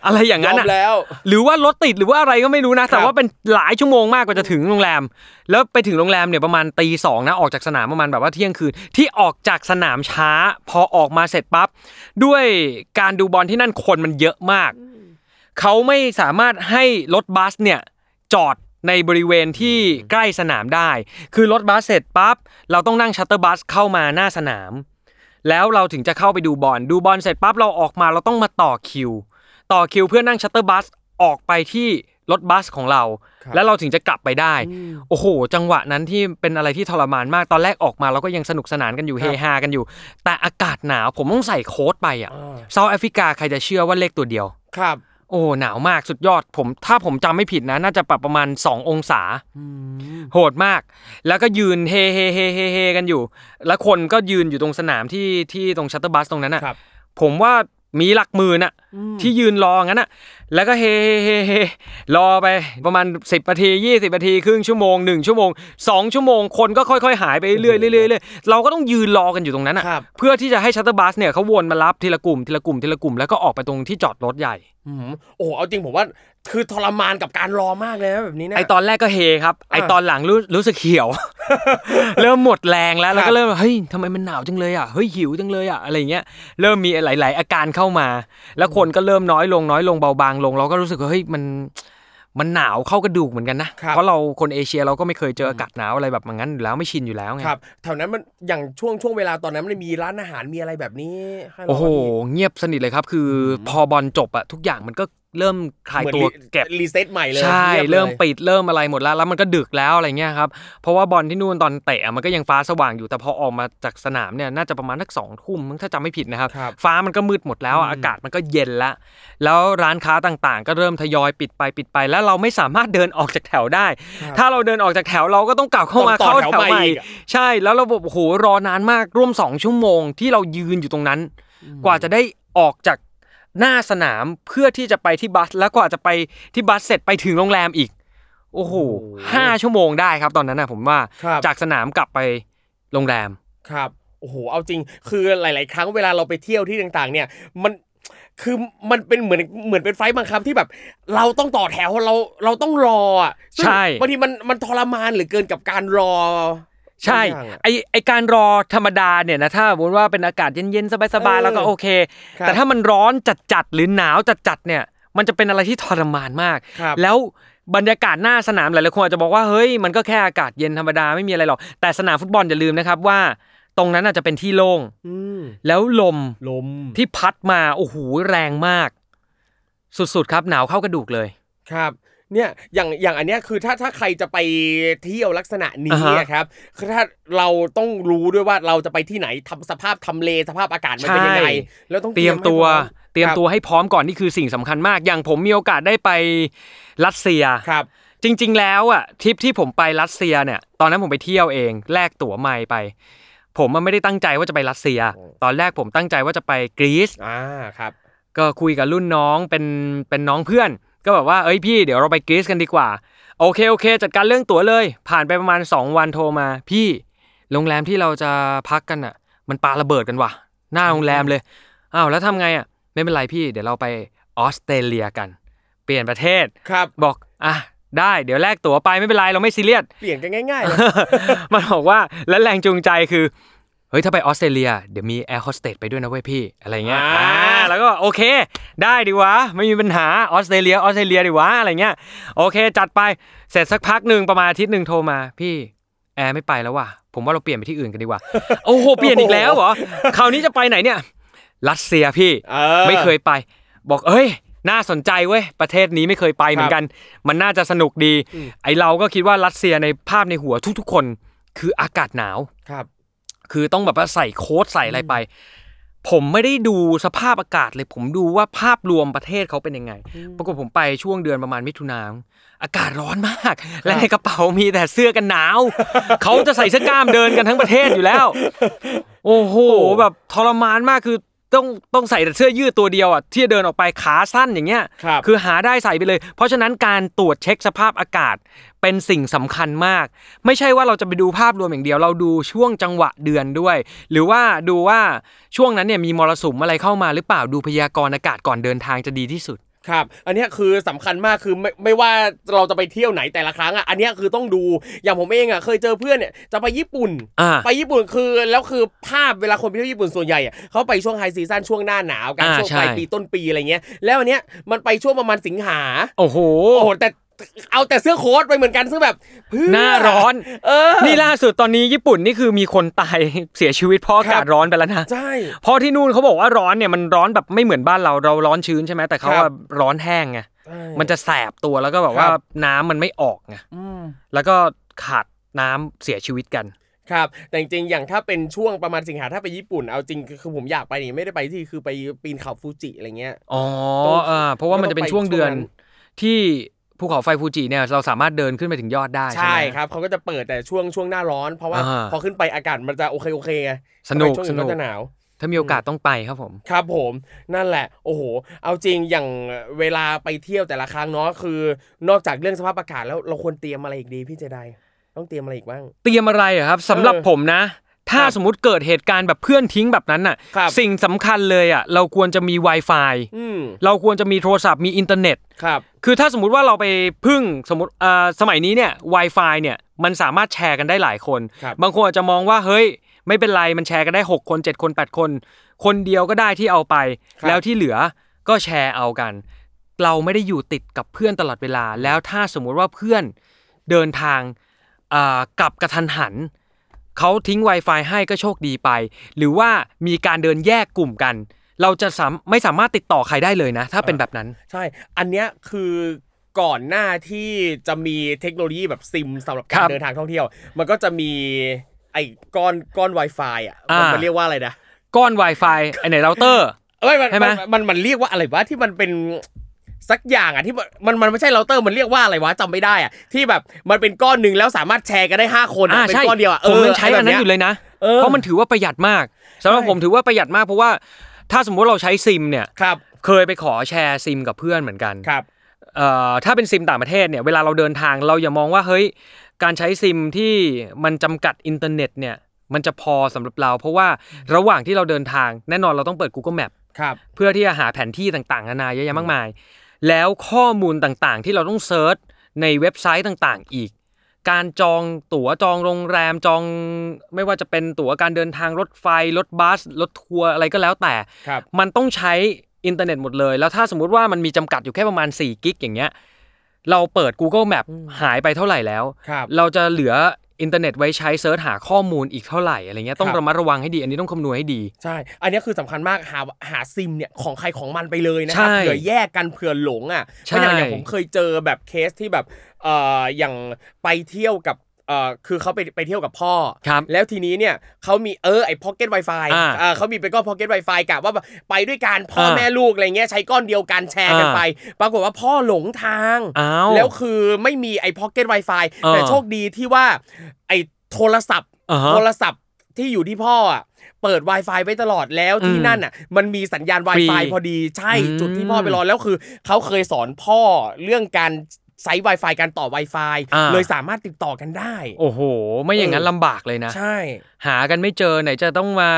อะไรอย่างนั้นยอะมแล้ว หรือว่ารถติดหรือว่าอะไรก็ไม่รู้นะ แต่ครับว่าเป็นหลายชั่วโมงมากกว่าจะถึงโรงแรม แล้วไปถึงโรงแรมเนี่ยประมาณตีสองนะออกจากสนามประมาณแบบว่าเที่ยงคืนที่ออกจากสนามช้า พอออกมาเสร็จปั๊บด้วยการดูบอลที่นั่นคนมันเยอะมากเขาไม่สามารถให้รถบัสเนี่ยจอดในบริเวณที่ใกล้สนามได้ คือรถบัสเสร็จปั๊บเราต้องนั่ง shuttle bus เข้ามาหน้าสนาม แล้วเราถึงจะเข้าไปดูบอลดูบอลเสร็จปั๊บเราออกมาเราต้องมาต่อคิว ต่อคิวเพื่อนั่ง shuttle bus ออกไปที่รถบัสของเราครับแล้วเราถึงจะกลับไปได้ โอ้โห จังหวะนั้นที่เป็นอะไรที่ทรมานมากตอนแรกออกมาเราก็ยังสนุกสนานกันอยู่เฮฮากันอยู่ แต่อากาศหนาวผมต้องใส่ coat ไปอะอ่าเซาท์แอฟริกาใครจะเชื่อว่าเลขตัวเดียวครับ โอ้หนาวมากสุดยอดผม ถ้าผมจำไม่ผิดนะ น่าจะปรับประมาณ 2 องศาโหดมาก แล้วก็ยืนเฮเฮเฮเฮเฮกันอยู่ แล้วคนก็ยืนอยู่ตรงสนามที่ที่ตรง shuttle bus ตรงนั้นอะครับผมว่า มีหลักหมื่นอะที่ยืนรองั้นอะแล้วก็เฮเฮเฮเฮรอไปประมาณ 10นาที20นาทีครึ่งชั่วโมง1ชั่วโมง2ชั่วโมงคนก็ค่อยๆ หายไปเรื่อยๆเรื่อยๆเรื่อยๆเราก็ต้องยืนรอกันอยู่ตรงนั้นอะครับเพื่อที่จะให้ shuttle bus เนี่ยเขาวนมารับทีละกลุ่มทีละกลุ่มทีละกลุ่มแล้วก็ออกไปตรงที่จอดรถใหญ่อืมโอ้โหเอาจริงผมว่า คือทรมานกับการรอมากเลยนะแบบนี้นะไอตอนแรกก็เฮครับ ไอตอนหลังรู้รู้สึกเหี่ยว เริ่มหมดแรงแล้วแล้วครัก็บเริ่มเฮ้ยทำไมมันหนาวจังเลยอะเฮ้ยหิวจังเลยอะอะไรเงี้ยเริ่มมีหลาย ๆ อาการเข้ามา แล้วคนก็เริ่มน้อยลงน้อยลงเบาบางลง เราก็รู้สึกว่าเฮ้ยมันมันหนาวเข้ากระดูกเหมือนกันนะครับเพราะเราคนเอเชียเราก็ไม่เคยเจออากาศหนาวอะไรแบบนั้นอยู่แล้วไม่ชินอยู่แล้วไงครับแถวนั้นมันอย่างช่วงช่วงเวลาตอนนั้นมันมีร้านอาหารมีอะไรแบบนี้ให้เราโอ้โหบ้างเงียบสนิทเลยครับ คืออพอบอลจบอะทุกอย่างมันก็เริ่มคลายเหมือนตัวรีเก็บ reset ใหม่เลยใช่เงียบเลยเริ่มปิดเริ่มอะไรหมดแล้ว แล้วมันก็ดึกแล้วอะไรเงี้ยครับเพราะว่าบอลที่นู่นตอนเตะอะมันก็ยังฟ้าสว่างอยู่แต่พอออกมาจากสนามเนี่ยน่าจะประมาณสักสองทุ่มมั้งถ้าจำไม่ผิดนะครับครับ ฟ้ามันก็มืดหมดแล้วอะอากาศมันก็เย็นละแล้วร้านค้าต่างๆ ก็เริ่มทยอยปิดไปปิดไป แล้วเราไม่สามารถเดินออกจากแถวได้ ถ้าเราเดินออกจากแถวเราก็ต้องกลับเข้ามาต้องต่อเข้าแถวแถวใหม่ใหม่อีกอะใช่แล้วระบบโอ้โหรอนานมากร่วมสองชั่วโมงที่เรายืนอยู่ตรงนั้น กว่าจะได้ออกจาก หน้าสนามเพื่อที่จะไปที่บัส แล้วกว่าจะไปที่บัสเสร็จไปถึงโรงแรมอีก โอ้โหห้าชั่วโมงได้ครับตอนนั้นนะผมว่าครับจากสนามกลับไปโรงแรมครับโอ้โหเอาจริง คือหลาย ๆ ครั้งเวลาเราไปเที่ยวที่ต่างๆ เนี่ยมันคือมันเป็นเหมือนเหมือนเป็นไฟล์บังคับที่แบบ เราต้องต่อแถวเราเราต้องรออะซึ่งใช่บางทีมันมันทรมานเหรือเกินกับการรอ ใช่บางอย่างอะไอไอการรอธรรมดาเนี่ยนะถ้าสมมติว่าเป็นอากาศเย็นๆสบายๆแล้วก็โอเคครับแต่ถ้ามันร้อนจัดๆหรือหนาวจัดๆเนี่ย มันจะเป็นอะไรที่ทรมานมากครับแล้วบรรยากาศหน้าสนามหลายๆคนอาจจะบอกว่าเฮ้ยมันก็แค่อากาศเย็นธรรมดาไม่มีอะไรหรอกแต่สนามฟุตบอลอย่าลืมนะครับว่า ตรงนั้นอาจจะเป็นที่โล่งอืมแล้วลมลมที่พัดมาโอ้โหแรงมาก สุดๆครับ หนาวเข้ากระดูกเลยครับ เนี่ยอย่างอย่างอันเนี้ยคือถ้าถ้าใครจะไปเที่ยวลักษณะนี้อ่าฮะอะครับคือถ้าเราต้องรู้ด้วยว่าเราจะไปที่ไหนทำสภาพทำเลสภาพอากาศมันเป็นยังไงแล้วต้องเตรียมตัวให้พร้อมเตรียมครับตัวให้พร้อมก่อนนี่คือสิ่งสำคัญมาก อย่างผมมีโอกาสได้ไปรัสเซียครับ จริง ๆ แล้วอะทริปที่ผมไปรัสเซียเนี่ยตอนนั้นผมไปเที่ยวเองแลกตั๋วไม่ไปผมมันไม่ได้ตั้งใจว่าจะไปรัสเซีย ตอนแรกผมตั้งใจว่าจะไปกรีซอ่าครับ ก็คุยกับรุ่นน้องเป็นเป็นน้องเพื่อน ก็แบบว่าเอ้ยพี่เดี๋ยวเราไปกรีซกันดีกว่า โอเคโอเค จัดการเรื่องตั๋วเลย ผ่านไปประมาณ 2 วันโทรมา พี่โรงแรมที่เราจะพักกันอะ มันปาระเบิดกันว่ะ หน้าโรงแรมเลยอ้าวแล้วทำไงอะไม่เป็นไรพี่ เดี๋ยวเราไปออสเตรเลียกัน เปลี่ยนประเทศครับบอกอะได้เดี๋ยวแลกตั๋วไปไม่เป็นไรเราไม่ซีเรียสเปลี่ยนกันง่ายๆเลยมันบอกว่าและแรงจูงใจคือ เฮ้ยถ้าไปออสเตรเลียเดี๋ยวมีแอร์โฮสเตสไปด้วยนะเว้ยพี่อะไรเงี้ยอ่าอ่าแล้วก็โอเค ได้ดีวะไม่มีปัญหาออสเตรเลียออสเตรเลียดีวะอะไรเงี้ยโอเค จัดไปเสร็จสักพักหนึ่งประมาณอาทิตย์หนึ่งโทรมาพี่แอร์ไม่ไปแล้วว่ะผมว่าเราเปลี่ยนไปที่อื่นกันดีกว่าโอ้โหเปลี่ยนอีกแล้วเหรอคราวนี้จะไปไหนเนี่ยรัสเซียพี่เออไม่เคยไป บอกเอ้ยน่าสนใจเว้ยประเทศนี้ไม่เคยไปเหมือนกัน มันน่าจะสนุกดีอืมไอเราก็คิดว่ารัสเซียในภาพในหัวทุกๆคน คืออากาศหนาวครับ คือต้องแบบว่าใส่โค้ทใส่อะไรไป ผมไม่ได้ดูสภาพอากาศเลย ผมดูว่าภาพรวมประเทศเขาเป็นยังไง ปรากฏผมไปช่วงเดือนประมาณมิถุนายนอากาศร้อนมาก และในกระเป๋ามีแต่เสื้อกันหนาว เขาจะใส่เสื้อกล้ามเดินกันทั้งประเทศอยู่แล้ว โอ้โหแบบทรมานมากคือต้องต้องใส่แต่เสื้อยืดตัวเดียวอะที่จะเดินออกไปขาสั้นอย่างเงี้ยครับคือหาได้ใส่ไปเลย เพราะฉะนั้นการตรวจเช็คสภาพอากาศ เป็นสิ่งสำคัญมาก ไม่ใช่ว่าเราจะไปดูภาพรวมอย่างเดียว เราดูช่วงจังหวะเดือนด้วย หรือว่าดูว่าช่วงนั้นเนี่ยมีมรสุมอะไรเข้ามาหรือเปล่าดูพยากรณ์อากาศก่อนเดินทางจะดีที่สุดครับ อันเนี้ยคือสำคัญมากคือไม่ไม่ว่าเราจะไปเที่ยวไหนแต่ละครั้งอะ อันเนี้ยคือต้องดู อย่างผมเองอะเคยเจอเพื่อนเนี่ยจะไปญี่ปุ่นอ่าไปญี่ปุ่นคือแล้วคือภาพเวลาคนไปเที่ยวญี่ปุ่นส่วนใหญ่อะเขาไปช่วงไฮซีซั่นช่วงหน้าหนาวกันอ่าช่วงใช่ปลายปีต้นปีอะไรเงี้ย แล้วอันเนี้ยมันไปช่วงประมาณสิงหา โอ้โหโอ้โหแต่ เอาแต่เสื้อโค้ทไปเหมือนกันซึ่งแบบเพื่อหน้าร้อน เออ นี่ล่าสุดตอนนี้ญี่ปุ่นนี่คือมีคนตายเสียชีวิตเพราะอากาศครับร้อนไปแล้วนะใช่เพราะที่นู่นเขาบอกว่าร้อนเนี่ยมันร้อนแบบไม่เหมือนบ้านเราเราร้อนชื้นใช่ไหมแต่เขาครัอะบร้อนแห้งไงใช่มันจะแสบตัวแล้วก็แบบว่าครับน้ำมันไม่ออกไงอืมแล้วก็ขาดน้ำเสียชีวิตกันครับแต่จริงๆอย่างถ้าเป็นช่วงประมาณสิงหาถ้าไปญี่ปุ่นเอาจริงคือคือผมอยากไปนี่ไม่ได้ไปที่คือไปปีนเขาฟูจิอะไรเงี้ยอ๋อต้องอ่าเพราะว่ามันจะเป็นช่วงเดือนช่วงนั้นที่ ภูเขาไฟฟูจิเนี่ยเราสามารถเดินขึ้นไปถึงยอดได้ใช่ใช่ไหมครับเขาก็จะเปิดแต่ช่วงช่วงหน้าร้อน เพราะว่าอ่าพอขึ้นไปอากาศมันจะโอเคโอเคไงสนุกช่วงสนุกก็จะหนาวถ้ามีโอกาสต้องไปครับผม ครับผมนั่นแหละ โอ้โห เอาจริงอย่างเวลาไปเที่ยวแต่ละครั้งเนาะคือนอกจากเรื่องสภาพอากาศแล้วเราควรเตรียมอะไรอีกดีพี่เจไดต้องเตรียมอะไรอีกบ้าง เตรียมอะไรอะครับสำหรับเออผมนะ ถ้าครับสมมติเกิดเหตุการณ์แบบเพื่อนทิ้งแบบนั้นน่ะครับสิ่งสำคัญเลยอะเราควรจะมี Wi-Fi อืมเราควรจะมีโทรศัพท์มีอินเทอร์เน็ตครับคือถ้าสมมุติว่าเราไปพึ่งสมมติอ่าสมัยนี้เนี่ย Wi-Fi เนี่ยมันสามารถแชร์กันได้หลายคนครับบางคนอาจจะมองว่าเฮ้ย ไม่เป็นไรมันแชร์กันได้ 6 คน 7 คน 8 คน คนเดียวก็ได้ที่เอาไป แล้วที่เหลือก็แชร์เอากัน เราไม่ได้อยู่ติดกับเพื่อนตลอดเวลา แล้วถ้าสมมุติว่าเพื่อนเดินทางอ่ากลับกระทันหัน เขาทิ้ง Wi-Fi ให้ก็โชคดีไป หรือว่ามีการเดินแยกกลุ่มกัน เราจะสามไม่สามารถติดต่อใครได้เลยนะ ถ้าเป็นแบบนั้น ใช่ อันเนี้ยคือก่อนหน้าที่จะมีเทคโนโลยีแบบซิมสำหรับครัการบเดินทางท่องเที่ยว มันก็จะมีไอ้ก้อนก้อน Wi-Fi อะมันอ่ามัมันเรียกว่าอะไรนะก้อน Wi-Fi ไอไหนเราเตอร์เอ้ยมันใช่ไหมมันมันมันเรียกว่าอะไรวะที่มันเป็น สักอย่างอะที่มันมันมันไม่ใช่เราเตอร์มันเรียกว่าอะไรวะจำไม่ได้อะที่แบบมันเป็นก้อนหนึ่งแล้วสามารถแชร์กันได้ห้าคนอะอ่าเป็นใช่ก้อนเดียวอะผมยังใช้อันนั้นอยู่เลเลยนะเออเพราะมันถือว่าประหยัดมากสำหรับใช่ผมถือว่าประหยัดมากเพราะว่าถ้าสมมุติเราใช้ซิมเนี่ยครับเคยไปขอแชร์ซิมกับเพื่อนเหมือนกันครับเอ่อถ้าเป็นซิมต่างประเทศเนี่ยเวลาเราเดินทางเราอย่ามองว่าเฮ้ยการใช้ซิมที่มันจำกัดอินเทอร์เน็ตเนี่ยมันจะพอสำหรับเรา เพราะว่าระหว่างที่เราเดินทางแน่นอนเราต้องเปิด Google Map ครับเพื่อที่จะหาแผนที่ต่างๆนานาเยอะแยะมากมาย แล้วข้อมูลต่างๆ ที่เราต้อง search ในเว็บไซต์ต่างๆ อีก การจองตั๋วจองโรงแรมจองไม่ว่าจะเป็นตั๋วการเดินทางรถไฟ รถบัส รถทัวร์อะไรก็แล้วแต่ครับมันต้องใช้อินเทอร์เน็ตหมดเลย แล้วถ้าสมมุติว่ามันมีจำกัดอยู่แค่ประมาณ4 gig อย่างเงี้ยเราเปิด Google Map หายไปเท่าไหร่แล้วครับเราจะเหลือ อินเทอร์เน็ตไว้ใช้ search หาข้อมูลอีกเท่าไหร่อะไรเงี้ยต้องครับระมัดระวังให้ดี อันนี้ต้องคำนวณให้ดีใช่ อันนี้คือสำคัญมากหาหาซิมเนี่ยของใครของมันไปเลยนะครัใช่เผื่อแยกกันเผื่อหลงอะใช่ราะอย่างอย่างผมเคยเจอแบบเคสที่แบบเอ่ออย่างไปเที่ยวกับ เอ่อคือเขาไปไปเที่ยวกับพ่อ ครับแล้วทีนี้เนี่ยเขามีเออไอ้ pocket WiFi อ่าเขามีเป็นก้อน pocket WiFi กะว่าแบบไปด้วยกันพ่ออ่าแม่ลูกอะไรเงี้ยใช้ก้อนเดียวกันแชร์กันอ่าไป ปรากฏว่าพ่อหลงทาง อ้าวแล้วคือไม่มีไอ้ pocket WiFi เออแต่โชคดีที่ว่าไอ้โทรศัพท์ อ่าฮะโทรศัพท์ที่อยู่ที่พ่ออะเปิด Wi-Fi ไว้ตลอดแล้วที่อืมนั่นอะมันมีสัญญาณ ฟรี Wi-Fi พอดีใช่อืม จุดที่พ่อไปรอแล้วคือเขาเคยสอนพ่อเรื่องการ ใช้ Wi-Fi การต่อ Wi-Fi อ่า เลยสามารถติดต่อกันได้ โอ้โห ไม่อย่างนั้นเออลำบากเลยนะ ใช่ หากันไม่เจอไหนจะต้องมา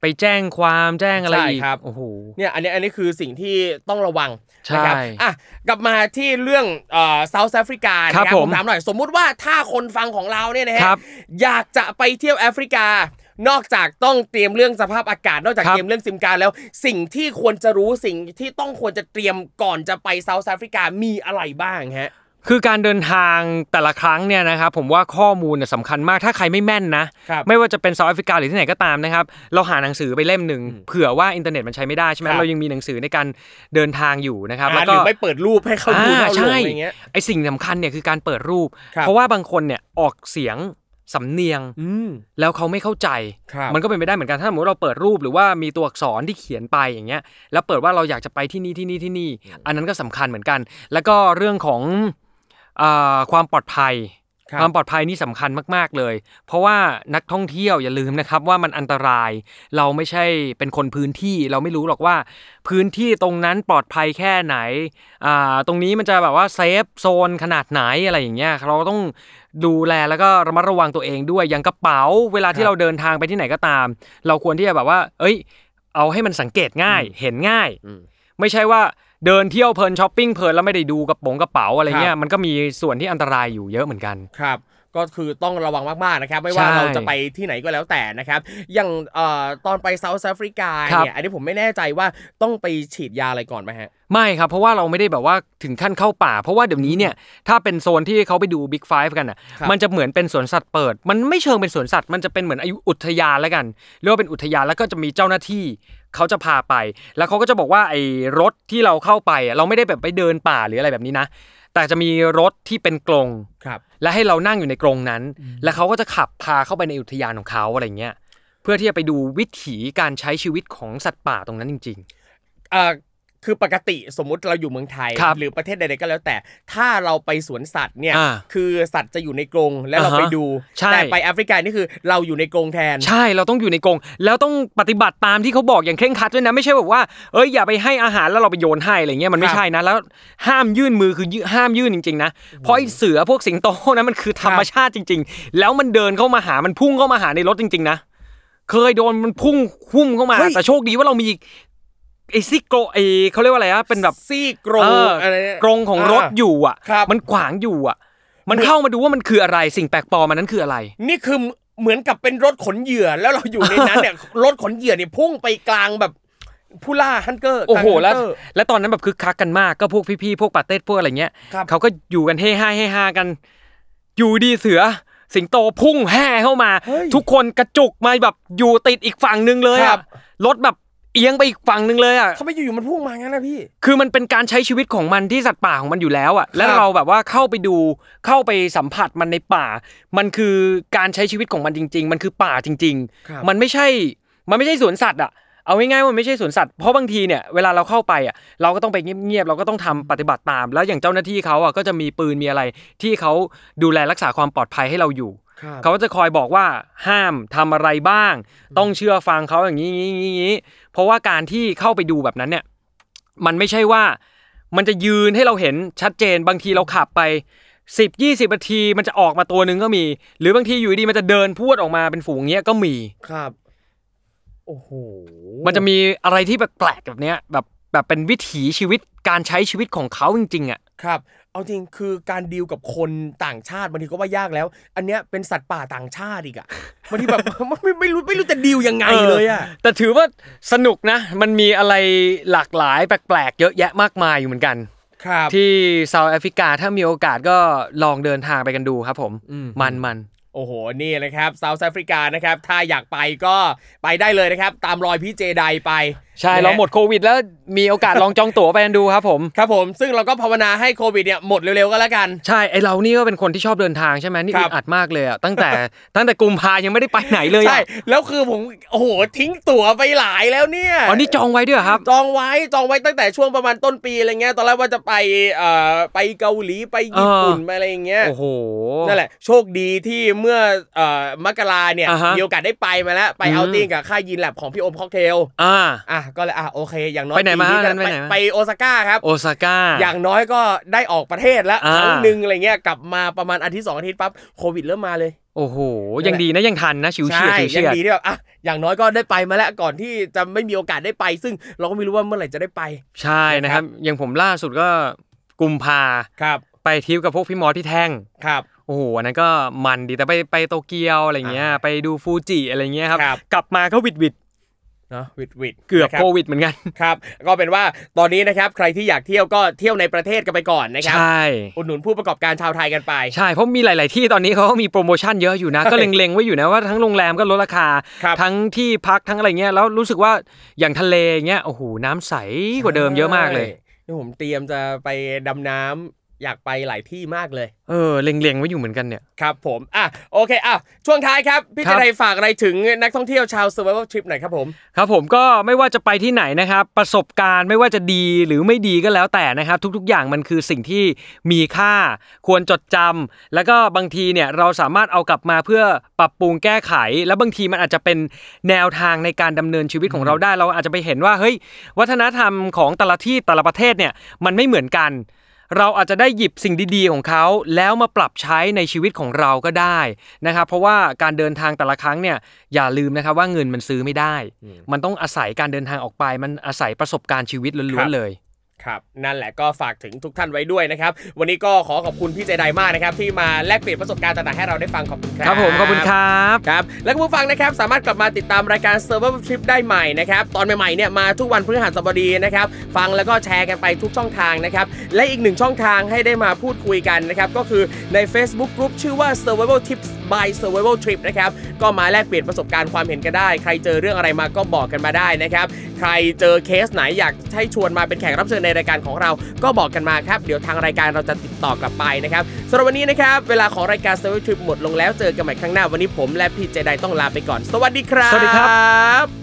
ไปแจ้งความแจ้งอะไรใช่อีกครับ โอ้โห เนี่ยอันนี้อันนี้คือสิ่งที่ต้องระวังใช่นะครับอะกลับมาที่เรื่องเอ่อเซาท์แอฟริกาครับนะครับผมผมถามหน่อยสมมุติว่าถ้าคนฟังของเราเนี่ยนะฮะครับ อยากจะไปเที่ยวแอฟริกา นอกจากต้องเตรียมเรื่องสภาพอากาศ นอกจากครับ เตรียมเรื่องซิมการ์ดแล้ว สิ่งที่ควรจะรู้สิ่งที่ต้องควรจะเตรียมก่อนจะไปเซาท์แอฟริกามีอะไรบ้างฮะ คือการเดินทางแต่ละครั้งเนี่ยนะครับผมว่าข้อมูลเนี่ยสำคัญมากถ้าใครไม่แม่นนะ ครับไม่ว่าจะเป็นเซาท์แอฟริกาหรือที่ไหนก็ตามนะครับ เราหาหนังสือไปเล่มหนึ่งเผื่อว่าอินเทอร์เน็ตมันใช้ไม่ได้ใช่ไหมครับ เรายังมีหนังสือในการเดินทางอยู่นะครับอ่าแล้วหก็ รือไม่เปิดรูปให้เขาดูอ่าเขาหลงใช่ อะไรเงี้ย ไอสิ่งสำคัญเนี่ยคือการเปิดรูป ครับเพราะว่าบางคนเนี่ยออกเสียง สำเนียงอืมแล้วเขาไม่เข้าใจครับมันก็เป็นไปได้เหมือนกันถ้าสมมติเราเปิดรูปหรือว่ามีตัวอักษรที่เขียนไปอย่างเงี้ย แล้วเปิดว่าเราอยากจะไปที่นี่ที่นี่ที่นี่ อันนั้นก็สำคัญเหมือนกัน แล้วก็เรื่องของอ่าความปลอดภัย ครับความปลอดภัยนี่สำคัญมาก ๆเลย เพราะว่านักท่องเที่ยวอย่าลืมนะครับว่ามันอันตราย เราไม่ใช่เป็นคนพื้นที่เราไม่รู้หรอกว่า พื้นที่ตรงนั้นปลอดภัยแค่ไหนอ่าตรงนี้มันจะแบบว่า safe zone ขนาดไหนอะไรอย่างเงี้ยเราต้องดูแลแล้วก็ระมัดระวังตัวเองด้วยอย่างกระเป๋า เวลาที่เราเดินทางไปที่ไหนก็ตาม เราควรที่จะแบบว่า เอ้ย เอาให้มันสังเกตง่ายเห็นง่ายอืมไม่ใช่ว่า เดินเที่ยวเพลินช้อปปิ้งเพลินแล้วไม่ได้ดูกระโปรงกระเป๋าอะไรเงี้ยครับมันก็มีส่วนที่อันตรายอยู่เยอะเหมือนกันครับก็คือต้องระวังมากๆนะครับ ไม่ว่าใช่เราจะไปที่ไหนก็แล้วแต่นะครับ อย่างเอ่อตอนไปเซาท์แอฟริกาครับเนี่ยอันนี้ผมไม่แน่ใจว่าต้องไปฉีดยาอะไรก่อนไหมฮะ ไม่ครับ เพราะว่าเราไม่ได้แบบว่าถึงขั้นเข้าป่า เพราะว่าเดี๋ยวนี้เนี่ยถ้าเป็นโซนที่เขาไปดูบิ๊กไฟกันอะครับมันจะเหมือนเป็นสวนสัตว์เปิด มันไม่เชิงเป็นสวนสัตว์มันจะเป็นเหมือนอายุอุทยานแล้วกันเรียกว่าเป็นอุทยานแล้วก็จะมีเจ้าหน้าที่ เขาจะพาไป แล้วเขาก็จะบอกว่าไอ้รถที่เราเข้าไปอะเราไม่ได้แบบไปเดินป่าหรืออะไรแบบนี้นะ แต่จะมีรถที่เป็นกรงครับ และให้เรานั่งอยู่ในกรงนั้น แล้วเขาก็จะขับพาเข้าไปในอุทยานของเขาอะไรเงี้ยเพื่อที่จะไปดูวิถีการใช้ชีวิตของสัตว์ป่าตรงนั้นจริงเอ่อ คือปกติสมมุติเราอยู่เมืองไทย ครับหรือประเทศใดๆก็แล้วแต่ ถ้าเราไปสวนสัตว์เนี่ย อ่าคือสัตว์จะอยู่ในกรงแล้วเราอ่าฮะไปดู ใช่ แต่ไปแอฟริกานี่คือเราอยู่ในกรงแทน ใช่เราต้องอยู่ในกรงแล้วต้องปฏิบัติตามที่เขาบอกอย่างเคร่งครัดด้วยนะไม่ใช่แบบว่าเอ้ยอย่าไปให้อาหารแล้วเราไปโยนให้อะไรเงี้ยมันไม่ครับใช่นะแล้วห้ามยื่นมือคือยื่นห้ามยื่นจริงๆนะเพราะไอ้เสือพวกสิงโตนั้นมันคือธรรมชาติจริง ๆ แล้วมันเดินเข้ามาหามันพุ่งเข้ามาหาในรถจริง ๆ นะ เคยโดนมันพุ่งพุ่มเข้ามา เฮ้ย แต่โชคดีว่าเรามี ไอ้ซิโกไอ้เขาเรียกว่าอะไรอะเป็นแบบซี่กรงเอออะไรเนี่ยกรงของรถอยู่อะครับมันขวางอยู่อะ มันเข้ามาดูว่ามันคืออะไรสิ่งแปลกปลอมมันนั้นคืออะไร นี่คือเหมือนกับเป็นรถขนเหยื่อแล้วเราอยู่ในนั้นเนี่ยรถขนเหยื่อเนี่ยพุ่งไปกลางแบบผู้ล่าฮันเกอร์โอ้โหกางแล้วฮันเกอร์แล้วตอนนั้นแบบคึกคักกันมากก็พวกพี่ๆพวกปาเต้พวกอะไรเงี้ยครับเขาก็อยู่กันเฮฮาเฮฮากัน อยู่ดีเสือ สิงโตพุ่งแห่เข้ามาเฮ้ยทุกคนกระจุกมาแบบอยู่ติดอีกฝั่งหนึ่งเลยครัอะบรถแบบ เอียงไปอีกฝั่งหนึ่งเลยอะทำไมอยู่ๆมันพุ่งมางั้นนะพี่ คือมันเป็นการใช้ชีวิตของมันที่สัตว์ป่าของมันอยู่แล้วอะ แล้วครับเราแบบว่าเข้าไปดูเข้าไปสัมผัสมันในป่า มันคือการใช้ชีวิตของมันจริง ๆ มันคือป่าจริงครับๆมันไม่ใช่มันไม่ใช่สวนสัตว์อะเอาง่ายๆว่ามันไม่ใช่สวนสัตว์เพราะบางทีเนี่ยเวลาเราเข้าไปอะเราก็ต้องไปเงียบๆเราก็ต้องทำปฏิบัติตาม แล้วอย่างเจ้าหน้าที่เขาอะก็จะมีปืนมีอะไร ที่เขาดูแลรักษาความปลอดภัยให้เราอยู่ครับ เขาก็จะคอยบอกว่าห้ามทำอะไรบ้าง ต้องเชื่อฟังเขาอย่างนี้อย่างนี้อย่างนี้เพราะว่าการที่เข้าไปดูแบบนั้นเนี่ย มันไม่ใช่ว่ามันจะยืนให้เราเห็นชัดเจนบางทีเราขับไปสิบยี่สิบนาทีมันจะออกมาตัวหนึ่งก็มี หรือบางทีอยู่ดีมันจะเดินพูดออกมาเป็นฝูงเงี้ยก็มีครับโอ้โหมันจะมีอะไรที่แปลกๆแบบเนี้ยแบบแบบเป็นวิถีชีวิตการใช้ชีวิตของเขาจริงๆอะครับ เอาจริงคือการดีลกับคนต่างชาติบางทีก็ว่ายากแล้ว อันเนี้ยเป็นสัตว์ป่าต่างชาติอีกอะบางทีแบบ ไม่ไม่รู้ไม่รู้จะดีลยังไงเลยอะแต่ถือว่าสนุกนะ มันมีอะไรหลากหลายแปลกๆ เยอะแยะมากมายอยู่เหมือนกันครับที่เซาท์แอฟริกาถ้ามีโอกาสก็ลองเดินทางไปกันดูครับผมอืมมันมันโอ้โห นี่นะครับเซาท์แอฟริกานะครับ ถ้าอยากไปก็ไปได้เลยนะครับ ตามรอยพี่เจไดไปใช่นะฮะเราหมดโควิด แล้วมีโอกาสลองจองตั๋วไปกันดูครับผมครับผมซึ่งเราก็ภาวนาให้โควิดเนี่ยหมดเร็วๆก็แล้วกันใช่ไอเรานี่ก็เป็นคนที่ชอบเดินทางใช่ไหมนี่ครัอึบดอัดมากเลยอะตั้งแต่ตั้งแต่กุมภายังไม่ได้ไปไหนเลยใช่อะแล้วคือผมโอ้โหทิ้งตั๋วไปหลายแล้วเนี่ยอ๋อนี่จองไว้ด้วยเหรอครับ จองไว้จองไว้ตั้งแต่ช่วงประมาณต้นปีอะไรเงี้ยตอนแรกว่าจะไปเอ่อไปเกาหลีไปญี่ปุ่นเออไปอะไรอย่างเงี้ยโอ้โหนั่นแหละโชคดีที่เมื่อเอ่อมกราเนี่ยอ่าฮะมีโอกาสได้ไปมาแล้วไปอืม outing กับค่าย Gene Lab ของพี่โอมค็อกเทลอ่าอะก็เลยอะโอเค อย่างน้อยไปไหนมาปีก็นั้นไปไหนมา ไปโอซาก้าครับ โอซาก้า อย่างน้อยก็ได้ออกประเทศแล้วอ่า ครั้งหนึ่งอะไรเงี้ยกลับมาประมาณอาทิตย์สองอาทิตย์ปั๊บโควิดเริ่มมาเลย โอ้โห ยังดีนะยังทันนะชิวเฉียดใช่ชิวยัเฉียด ดีที่แบบอะอย่างน้อยก็ได้ไปมาแล้วก่อนที่จะไม่มีโอกาสได้ไป ซึ่งเราก็ไม่รู้ว่าเมื่อไหร่จะได้ไป ใช่นะครับ อย่างผมล่าสุดก็กุมภาครับไปทริปกับพวกพี่มอสที่แท่ง ครับ โอ้โห อันนั้นก็มันดีแต่ไปไปโตเกียวอะไรเงี้ย อ่าไปดูฟูจิอะไรเงี้ยครับ ครับ กลับมาก็วิดวิด เนาะวิดวิดเกือบนะครับโควิดเหมือนกันครับ ก็เป็นว่าตอนนี้นะครับ ใครที่อยากเที่ยวก็เที่ยวในประเทศกันไปก่อนนะครับใช่อุดหนุนผู้ประกอบการชาวไทยกันไปใช่เพราะมีหลาย ๆ ที่ตอนนี้เขาก็มีโปรโมชั่นเยอะอยู่นะก็เล็ง ๆ ไว้อยู่นะว่าทั้งโรงแรมก็ลดราคาครับทั้งที่พักทั้งอะไรเงี้ยแล้วรู้สึกว่าอย่างทะเลเงี้ยโอ้โหน้ำใสกว่าเดิมเยอะมากเลยใช่นี่ผมเตรียมจะไปดำน้ำ อยากไปหลายที่มากเลย เออเล็งๆไว้อยู่เหมือนกันเนี่ยครับผมอะโอเคอะช่วงท้ายครับ พี่ครัเจะบไดฝากอะไรถึงนักท่องเที่ยวชาว survival trip หน่อยครับผม ครับผมก็ไม่ว่าจะไปที่ไหนนะครับ ประสบการณ์ไม่ว่าจะดีหรือไม่ดีก็แล้วแต่นะครับ ทุกๆ อย่างมันคือสิ่งที่มีค่าควรจดจำแล้วก็บางทีเนี่ยเราสามารถเอากลับมาเพื่อปรับปรุงแก้ไข แล้วบางทีมันอาจจะเป็นแนวทางในการดำเนินชีวิตของเราได้ เราอาจจะไปเห็นว่าเฮ้ยวัฒนธรรมของแต่ละที่แต่ละประเทศเนี่ยมันไม่เหมือนกัน เราอาจจะได้หยิบสิ่งดีๆของเขา แล้วมาปรับใช้ในชีวิตของเราก็ได้นะครับเพราะว่าการเดินทางแต่ละครั้งเนี่ยอย่าลืมนะครับว่าเงินมันซื้อไม่ได้ มันต้องอาศัยการเดินทางออกไป มันอาศัยประสบการณ์ชีวิตคล้รัวนบๆเลย ครับ นั่นแหละก็ฝากถึงทุกท่านไว้ด้วยนะครับ วันนี้ก็ขอขอบคุณพี่เจไดมากนะครับ ที่มาแลกเปลี่ยนประสบการณ์ต่างๆให้เราได้ฟังขอบคุณครับครับผมขอบคุณครับครับและคุณผู้ฟังนะครับสามารถกลับมาติดตามรายการ Survival Trip ได้ใหม่นะครับตอนใหม่ๆเนี่ยมาทุกวันพฤหัสบดีนะครับฟังแล้วก็แชร์กันไปทุกช่องทางนะครับและอีกหนึ่งช่องทางให้ได้มาพูดคุยกันนะครับก็คือใน Facebook Group ชื่อว่า Survival Tips by Survival Trip นะครับก็มาแลกเปลี่ยนประสบการณ์ความเห็นกันได้ ใครเจอเรื่องอะไรมาก็บอกกันมาได้นะครับใครเจอเคสไหนอยากให้ชวนมาเป็นแขกรับเชิญในรายการของเราก็บอกกันมาครับ เดี๋ยวทางรายการเราจะติดต่อกลับไปนะครับสำหรับวันนี้นะครับ เวลาของรายการ Survival Trip หมดลงแล้วเจอกันใหม่ครั้งหน้าวันนี้ผมและพี่เจไดต้องลาไปก่อน สวัสดีครับ สวัสดีครับ